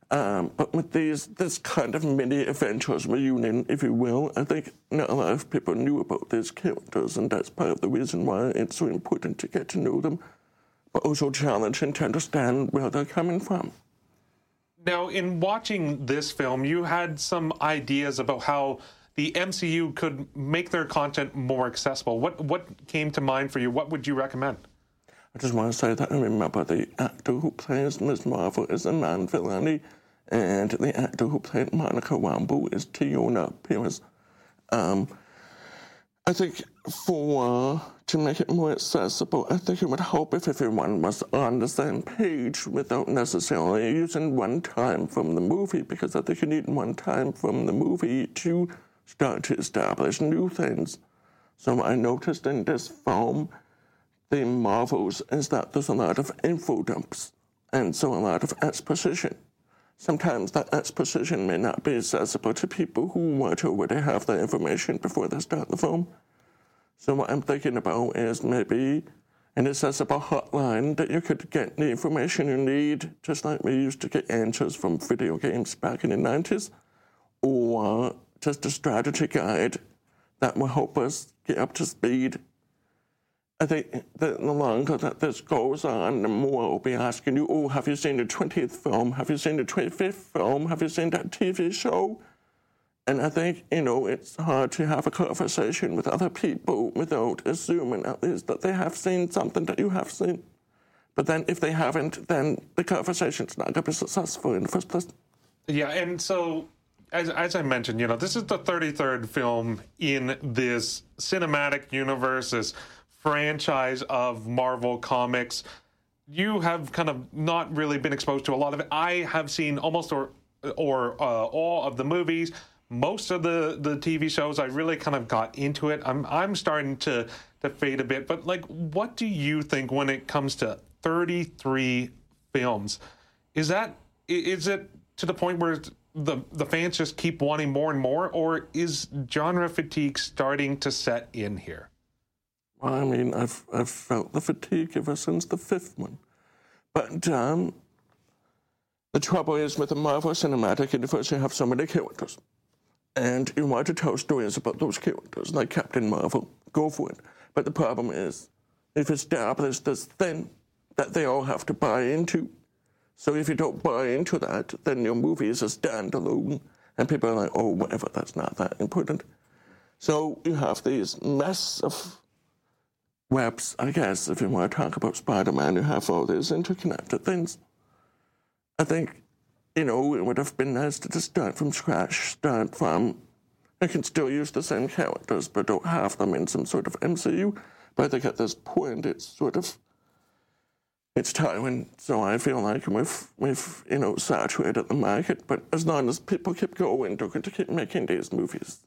Um, but with these, this kind of mini Avengers reunion, if you will, I think not a lot of people knew about these characters, and that's part of the reason why it's so important to get to know them, but also challenging to understand where they're coming from. Now, in watching this film, you had some ideas about how the MCU could make their content more accessible. What what came to mind for you? What would you recommend? I just want to say that I remember the actor who plays Ms. Marvel is Iman Vellani, and the actor who played Monica Rambeau is Teyonah Parris. Um, I think for to make it more accessible, I think it would help if everyone was on the same page without necessarily using one time from the movie, because I think you need one time from the movie to start to establish new things. So I noticed in this film, the marvels is that there's a lot of info dumps, and so a lot of exposition. Sometimes that exposition may not be accessible to people who want to already have the information before they start the film. So what I'm thinking about is maybe an accessible hotline that you could get the information you need, just like we used to get answers from video games back in the 90s, or just a strategy guide that will help us get up to speed. I think that the longer that this goes on, the more we'll be asking you, oh, have you seen the 20th film? Have you seen the 25th film? Have you seen that TV show? And I think, you know, it's hard to have a conversation with other people without assuming at least that they have seen something that you have seen. But then if they haven't, then the conversation's not going to be successful in the first place. Yeah, and so as, as I mentioned, you know, this is the 33rd film in this cinematic universe, this franchise of Marvel comics. You have kind of not really been exposed to a lot of it. I have seen almost or or uh, all of the movies, most of the the TV shows. I really kind of got into it. I'm I'm starting to to fade a bit. But like, what do you think when it comes to 33 films? Is that is it to the point where the the fans just keep wanting more and more, or is genre fatigue starting to set in here? Well, I mean, I've I've felt the fatigue ever since the fifth one, but um, the trouble is with the Marvel Cinematic Universe, you have so many characters, and you want to tell stories about those characters, like Captain Marvel. Go for it. But the problem is, if it's established this thing that they all have to buy into, so if you don't buy into that, then your movie is a standalone, and people are like, oh, whatever, that's not that important. So you have these mess of webs, I guess, if you want to talk about Spider Man, you have all these interconnected things. I think, you know, it would have been nice to just start from scratch, start from. I can still use the same characters, but don't have them in some sort of MCU. But I think at this point, it's sort of. It's time, so I feel like we've, we've, you know, saturated the market. But as long as people keep going, they're going to keep making these movies.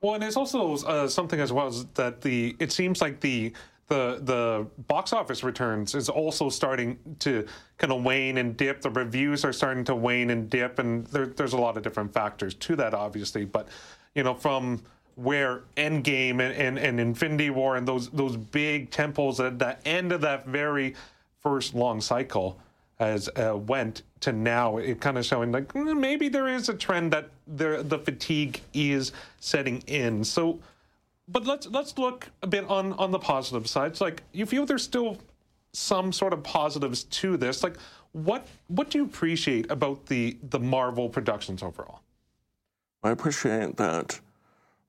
Well, and there's also uh, something as well as that the it seems like the the the box office returns is also starting to kind of wane and dip. The reviews are starting to wane and dip, and there, there's a lot of different factors to that, obviously. But you know, from where Endgame and, and, and Infinity War and those those big temples at the end of that very first long cycle as uh, went to now, it kind of showing like mm, maybe there is a trend that the the fatigue is setting in. So but let's let's look a bit on on the positive side. It's like you feel there's still some sort of positives to this. Like what what do you appreciate about the the Marvel productions overall? I appreciate that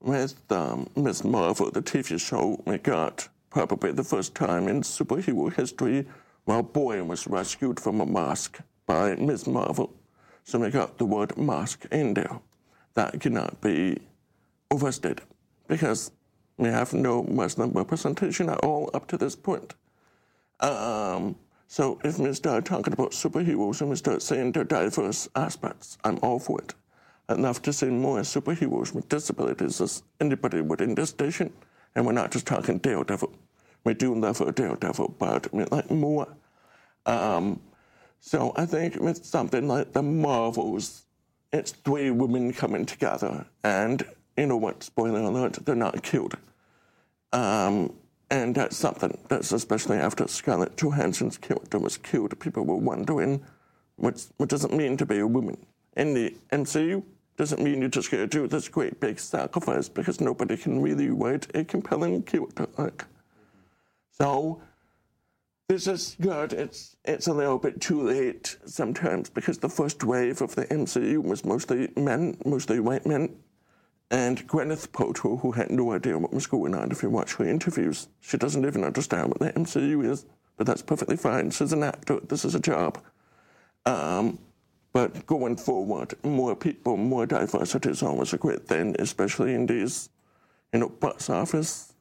with um, Ms. Marvel, the TV show, we got probably the first time in superhero history where a boy was rescued from a mask by Ms. Marvel. So we got the word mask in there. That cannot be overstated because we have no Muslim representation at all up to this point. Um, so if we start talking about superheroes and we start saying their diverse aspects, I'm all for it. I'd love to see more superheroes with disabilities as anybody within this station. And we're not just talking Daredevil. We do love a Daredevil, but we like more. Um, so I think with something like the Marvels, it's three women coming together and you know what, spoiler alert, they're not killed. Um, and that's something that's especially after Scarlett Johansson's character was killed, people were wondering what, what does it mean to be a woman? In the MCU, doesn't mean you're just gotta do this great big sacrifice because nobody can really write a compelling character arc. So this is good. It's it's a little bit too late sometimes because the first wave of the MCU was mostly men, mostly white men, and Gwyneth Paltrow, who had no idea what was going on if you watch her interviews, she doesn't even understand what the MCU is, but that's perfectly fine. She's an actor. This is a job. Um, but going forward, more people, more diversity is always a great thing, especially in these, you know, box office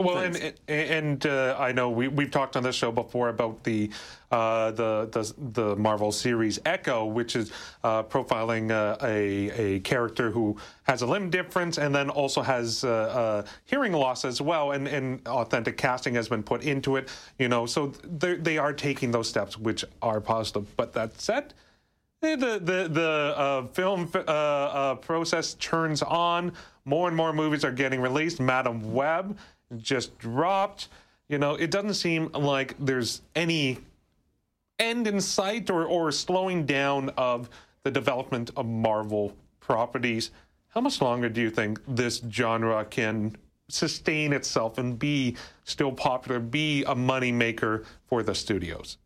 well, and and uh, I know we we've talked on this show before about the uh, the, the the Marvel series Echo, which is uh, profiling uh, a a character who has a limb difference and then also has uh, uh, hearing loss as well, and and authentic casting has been put into it. You know, so they are taking those steps, which are positive. But that said. Eh, the the the film process turns on. More and more movies are getting released. Madame Web just dropped. You know, it doesn't seem like there's any end in sight or, or slowing down of the development of Marvel properties. How much longer do you think this genre can sustain itself and be still popular, be a moneymaker for the studios?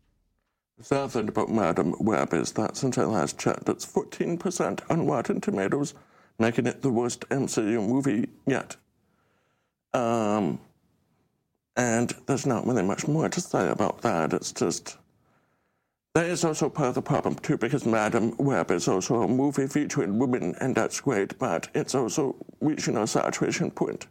The thing about Madame Web is that since I last checked, it's 14% on Rotten Tomatoes, making it the worst MCU movie yet. Um, and there's not really much more to say about that. It's just. That is also part of the problem, too, because Madame Web is also a movie featuring women, and that's great, but it's also reaching a saturation point.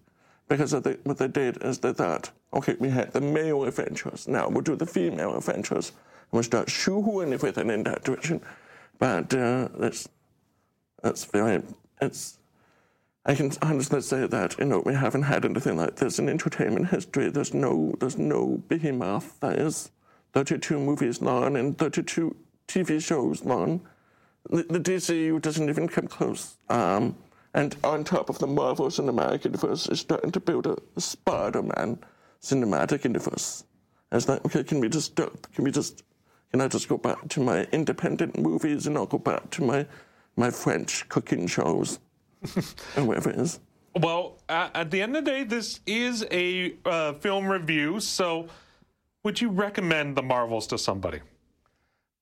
Because the, what they did is they thought, okay, we had the male Avengers, now we'll do the female Avengers, and we'll start shoehorning everything in that direction. But uh, it's, it's very, it's I can honestly say that you know we haven't had anything like this in entertainment history. There's no there's no behemoth that is 32 movies long and 32 TV shows long. The, the DCU doesn't even come close. Um, and on top of the Marvel Cinematic Universe, is starting to build a Spider-Man cinematic universe. It's like, okay, can we just stop? Can we just can I just go back to my independent movies and I'll go back to my my French cooking shows? *laughs* or whatever it is. Well, at, at, the end of the day, this is a uh, film review. So, would you recommend the Marvels to somebody?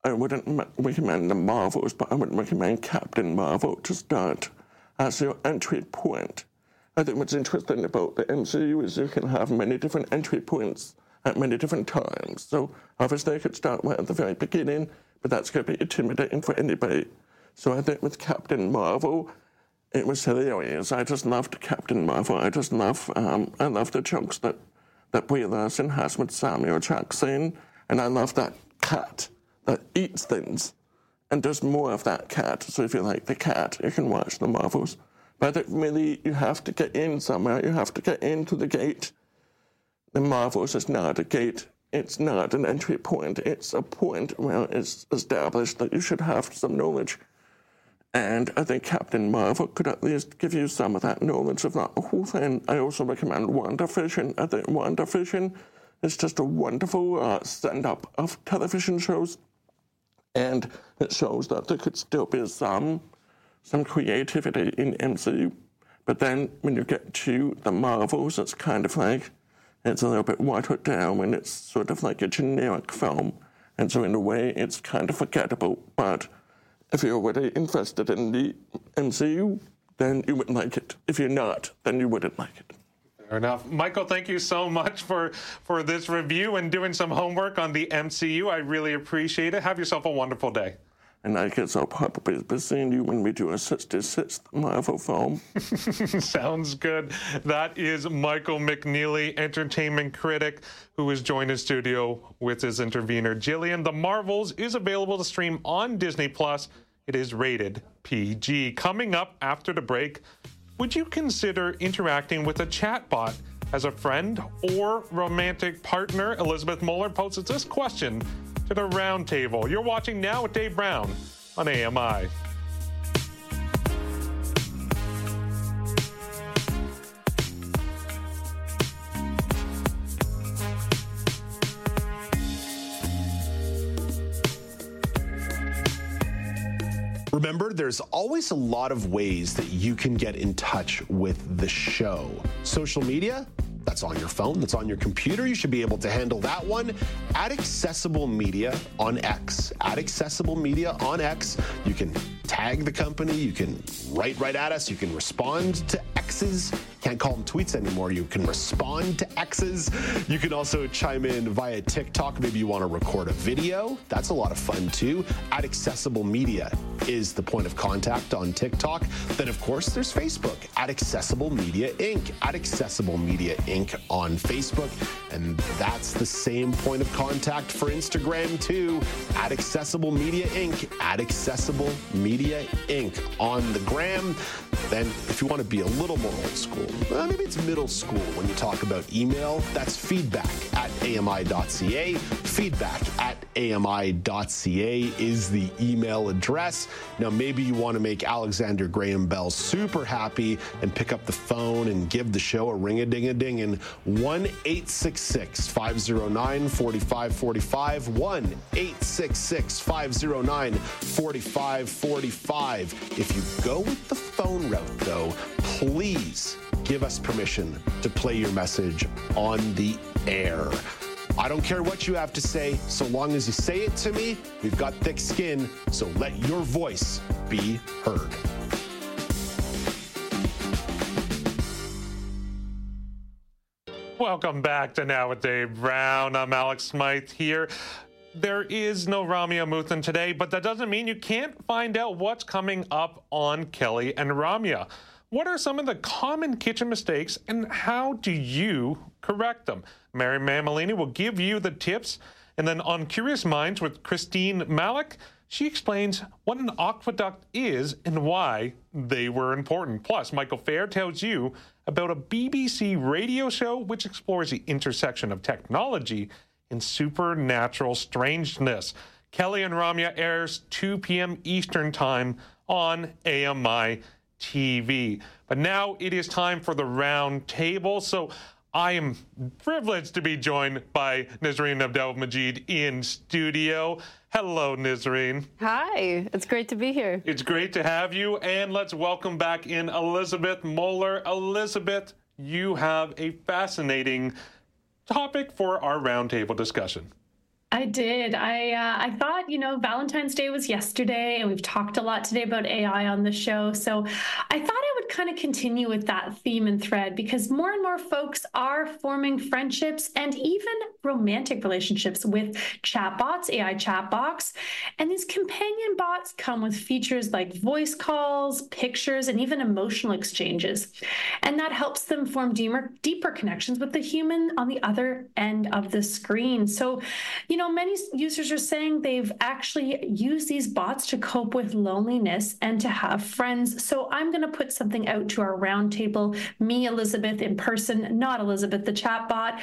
I wouldn't recommend the Marvels, but I would recommend Captain Marvel to start as your entry point. I think what's interesting about the MCU is you can have many different entry points at many different times. So obviously, I could start right at the very beginning, but that's going to be intimidating for anybody. So I think with Captain Marvel, it was hilarious. I just loved Captain Marvel. I just love, um, I love the jokes that that Brie Larson has with Samuel Jackson, and I love that cat that eats things. And there's more of that cat. So if you like the cat, you can watch the Marvels. But it really, you have to get in somewhere. You have to get into the gate. The Marvels is not a gate. It's not an entry point. It's a point where it's established that you should have some knowledge. And I think Captain Marvel could at least give you some of that knowledge of that whole thing. I also recommend WandaVision. I think WandaVision is just a wonderful uh, send up of television shows. And it shows that there could still be some some creativity in MCU. But then when you get to the Marvels, it's kind of like it's a little bit watered down and it's sort of like a generic film. And so in a way it's kind of forgettable. But if you're already invested in the MCU, then you would like it. If you're not, then you wouldn't like it. Fair enough. Michael, thank you so much for, for this review and doing some homework on the MCU. I really appreciate it. Have yourself a wonderful day. And I guess I'll probably be seeing you when we do a 66th Marvel film. *laughs* Sounds good. That is Michael McNeely, entertainment critic, who is joined in studio with his intervener, Jillian. The Marvels is available to stream on Disney Plus. It is rated PG. Coming up after the break, would you consider interacting with a chatbot as a friend or romantic partner? Elizabeth Moeller poses this question to the roundtable. You're watching now with Dave Brown on AMI. Remember, there's always a lot of ways that you can get in touch with the show. Social media, that's on your phone, that's on your computer. You should be able to handle that one. At Accessible Media on X. At Accessible Media on X, you can tag the company, you can write right at us, you can respond to X's. Can't call them tweets anymore. You can respond to X's. You can also chime in via TikTok. Maybe you want to record a video. That's a lot of fun too. At Accessible Media is the point of contact on TikTok. Then, of course, there's Facebook at Accessible Media Inc. At Accessible Media Inc. on Facebook. And that's the same point of contact for Instagram too. At Accessible Media Inc. At Accessible Media Inc. on the gram. Then, if you want to be a little more old school, well, maybe it's middle school when you talk about email. That's feedback at ami.ca. Feedback at ami.ca is the email address. Now, maybe you want to make Alexander Graham Bell super happy and pick up the phone and give the show a ring a ding a ding and 1 866 509 4545. 1 866 509 4545. If you go with the phone route, though, please give us permission to play your message on the air. I don't care what you have to say, so long as you say it to me. We've got thick skin, so let your voice be heard. Welcome back to Now with Dave Brown. I'm Alex Smythe here. There is no Ramya Amuthan today, but that doesn't mean you can't find out what's coming up on Kelly and Ramya. What are some of the common kitchen mistakes and how do you correct them? Mary Mammolini will give you the tips. And then on Curious Minds with Christine Malec, she explains what an aqueduct is and why they were important. Plus, Michael Fair tells you about a BBC radio show which explores the intersection of technology and supernatural strangeness. Kelly and Ramya airs 2 p.m. Eastern Time on AMI TV. But now it is time for the round table. So I am privileged to be joined by Nisreen Abdel Majid in studio. Hello, Nisreen. Hi, it's great to be here. It's great to have you. And let's welcome back in Elizabeth Moeller. Elizabeth, you have a fascinating topic for our roundtable discussion. I did. I uh, I thought you know Valentine's Day was yesterday, and we've talked a lot today about AI on the show. So I thought I would kind of continue with that theme and thread because more and more folks are forming friendships and even romantic relationships with chatbots, AI chatbots. And these companion bots come with features like voice calls, pictures, and even emotional exchanges. And that helps them form deeper, deeper connections with the human on the other end of the screen. So, you know, many users are saying they've actually used these bots to cope with loneliness and to have friends. So I'm going to put something out to our roundtable, me, Elizabeth in person, not Elizabeth the chatbot.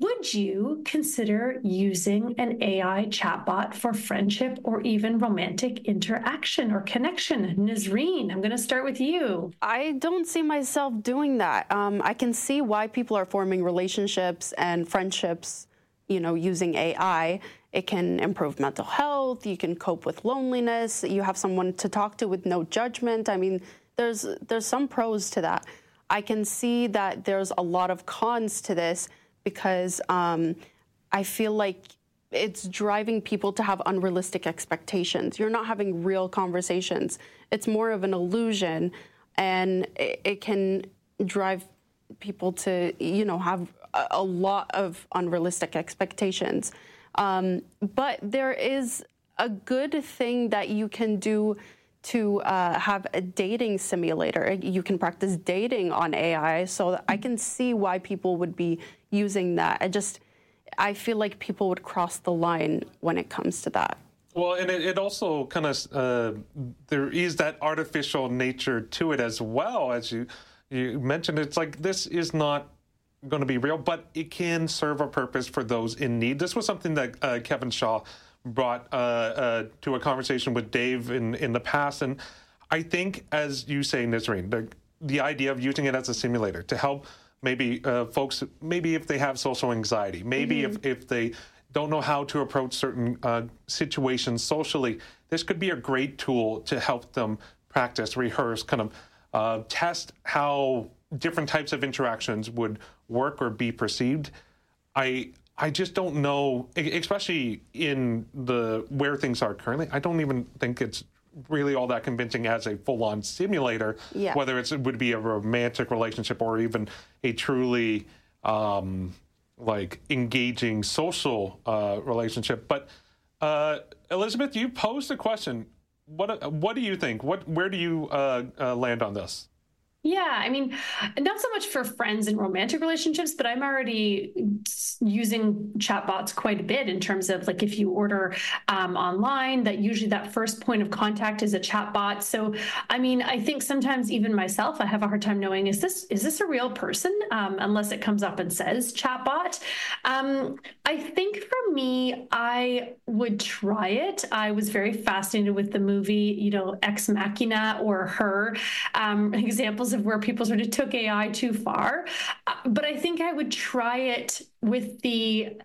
Would you consider using an AI chatbot for friendship or even romantic interaction or connection? Nazreen, I'm going to start with you. I don't see myself doing that. Um, I can see why people are forming relationships and friendships, you know, using AI. It can improve mental health. You can cope with loneliness. You have someone to talk to with no judgment. I mean, there's there's some pros to that. I can see that there's a lot of cons to this because um, I feel like it's driving people to have unrealistic expectations. You're not having real conversations. It's more of an illusion, and it, it can drive people to, you know, have a, lot of unrealistic expectations. Um, but there is a good thing that you can do to uh, have a dating simulator. You can practice dating on AI, so I can see why people would be using that. I just, I feel like people would cross the line when it comes to that. Well, and it, it also kind of uh, there is that artificial nature to it as well, as you you mentioned. It's like this is not going to be real, but it can serve a purpose for those in need. This was something that uh, Kevin Shaw brought uh, uh, to a conversation with Dave in in the past, and I think, as you say, Nazreen, the, the idea of using it as a simulator to help maybe uh, folks, maybe if they have social anxiety, maybe mm-hmm. if, if they don't know how to approach certain uh, situations socially, this could be a great tool to help them practice, rehearse, kind of uh, test how different types of interactions would work or be perceived. I I just don't know, especially in the where things are currently. I don't even think it's really all that convincing as a full-on simulator. Yeah. Whether it would be a romantic relationship or even a truly um, like engaging social uh, relationship. But uh, Elizabeth, you posed a question. What what do you think? What where do you uh, uh land on this? Yeah, I mean, not so much for friends and romantic relationships, but I'm already using chatbots quite a bit in terms of like if you order um, online, that usually that first point of contact is a chatbot. So, I mean, I think sometimes even myself, I have a hard time knowing is this is this a real person um, unless it comes up and says chatbot. Um, I think for me, I would try it. I was very fascinated with the movie, you know, Ex Machina or Her um, *laughs* examples examples of where people sort of took AI too far. Uh, but I think I would try it with the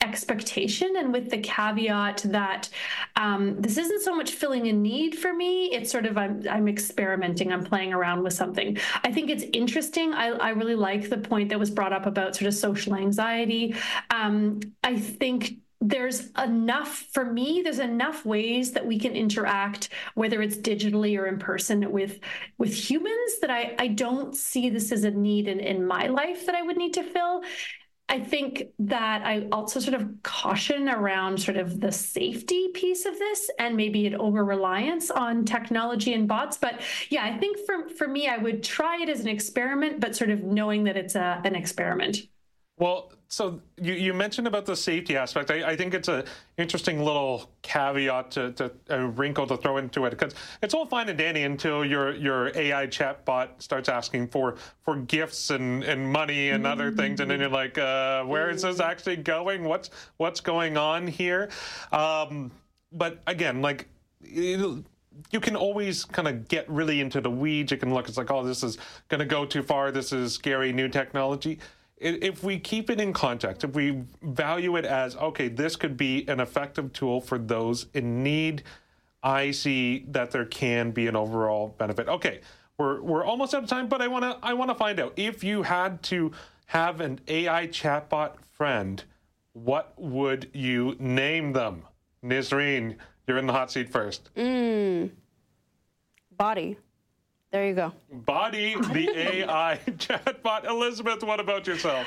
expectation and with the caveat that um, this isn't so much filling a need for me it's sort of I'm, I'm experimenting i'm playing around with something. I think it's interesting. I, I really like the point that was brought up about sort of social anxiety. Um, i think there's enough for me there's enough ways that we can interact whether it's digitally or in person with with humans that i i don't see this as a need in in my life that i would need to fill I think that I also sort of caution around sort of the safety piece of this and maybe an over reliance on technology and bots. But yeah, I think for, for me, I would try it as an experiment, but sort of knowing that it's a, an experiment. Well, so you, you mentioned about the safety aspect. I, I think it's an interesting little caveat to, to a wrinkle to throw into it because it's all fine and dandy until your your AI chatbot starts asking for for gifts and, and money and other things, and then you're like, uh, where is this actually going? What's what's going on here? Um, but again, like. It, you can always kind of get really into the weeds. You can look, it's like, oh, this is going to go too far. This is scary new technology if we keep it in context, if we value it as, okay, this could be an effective tool for those in need, I see that there can be an overall benefit. Okay, we're, we're almost out of time, but I want to I want to find out if you had to have an AI chatbot friend, what would you name them? Nazreen, you're in the hot seat first. Mm. Body. There you go. Body, the AI chatbot. Elizabeth, what about yourself?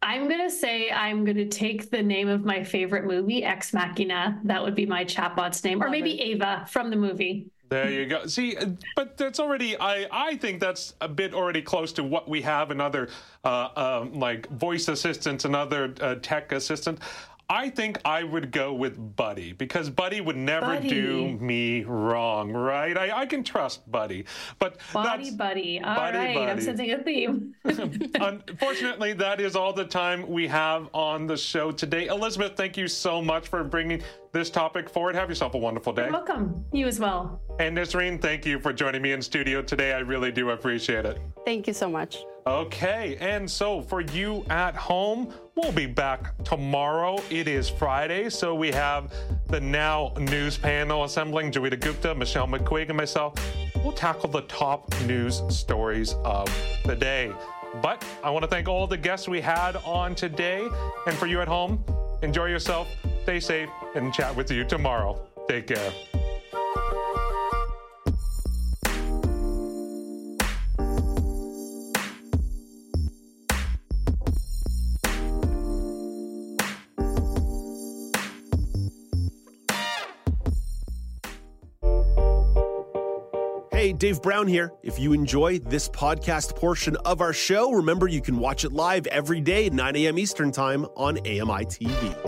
I'm going to say I'm going to take the name of my favorite movie, Ex Machina. That would be my chatbot's name. Or maybe Ava from the movie. There you go. See, uh, but that's already. I I think that's a bit already close to what we have in other, uh, um, like voice assistants and other uh, tech assistants. I think I would go with Buddy because Buddy would never Buddy. do me wrong, right? I, I can trust Buddy, but Body that's Buddy. All Buddy, right, I'm buddy. sensing a theme. *laughs* *laughs* Unfortunately, that is all the time we have on the show today. Elizabeth, thank you so much for bringing this topic forward. Have yourself a wonderful day. You're welcome. You as well. And Nisreen, thank you for joining me in studio today. I really do appreciate it. Thank you so much. Okay, and so for you at home, we'll be back tomorrow. It is Friday, so we have the Now News panel assembling Joita Gupta, Michelle McQuigg, and myself. We'll tackle the top news stories of the day. But I want to thank all the guests we had on today. And for you at home, enjoy yourself, stay safe, and chat with you tomorrow. Take care. Hey, Dave Brown here. If you enjoy this podcast portion of our show, remember you can watch it live every day at 9 a.m. Eastern Time on AMI TV.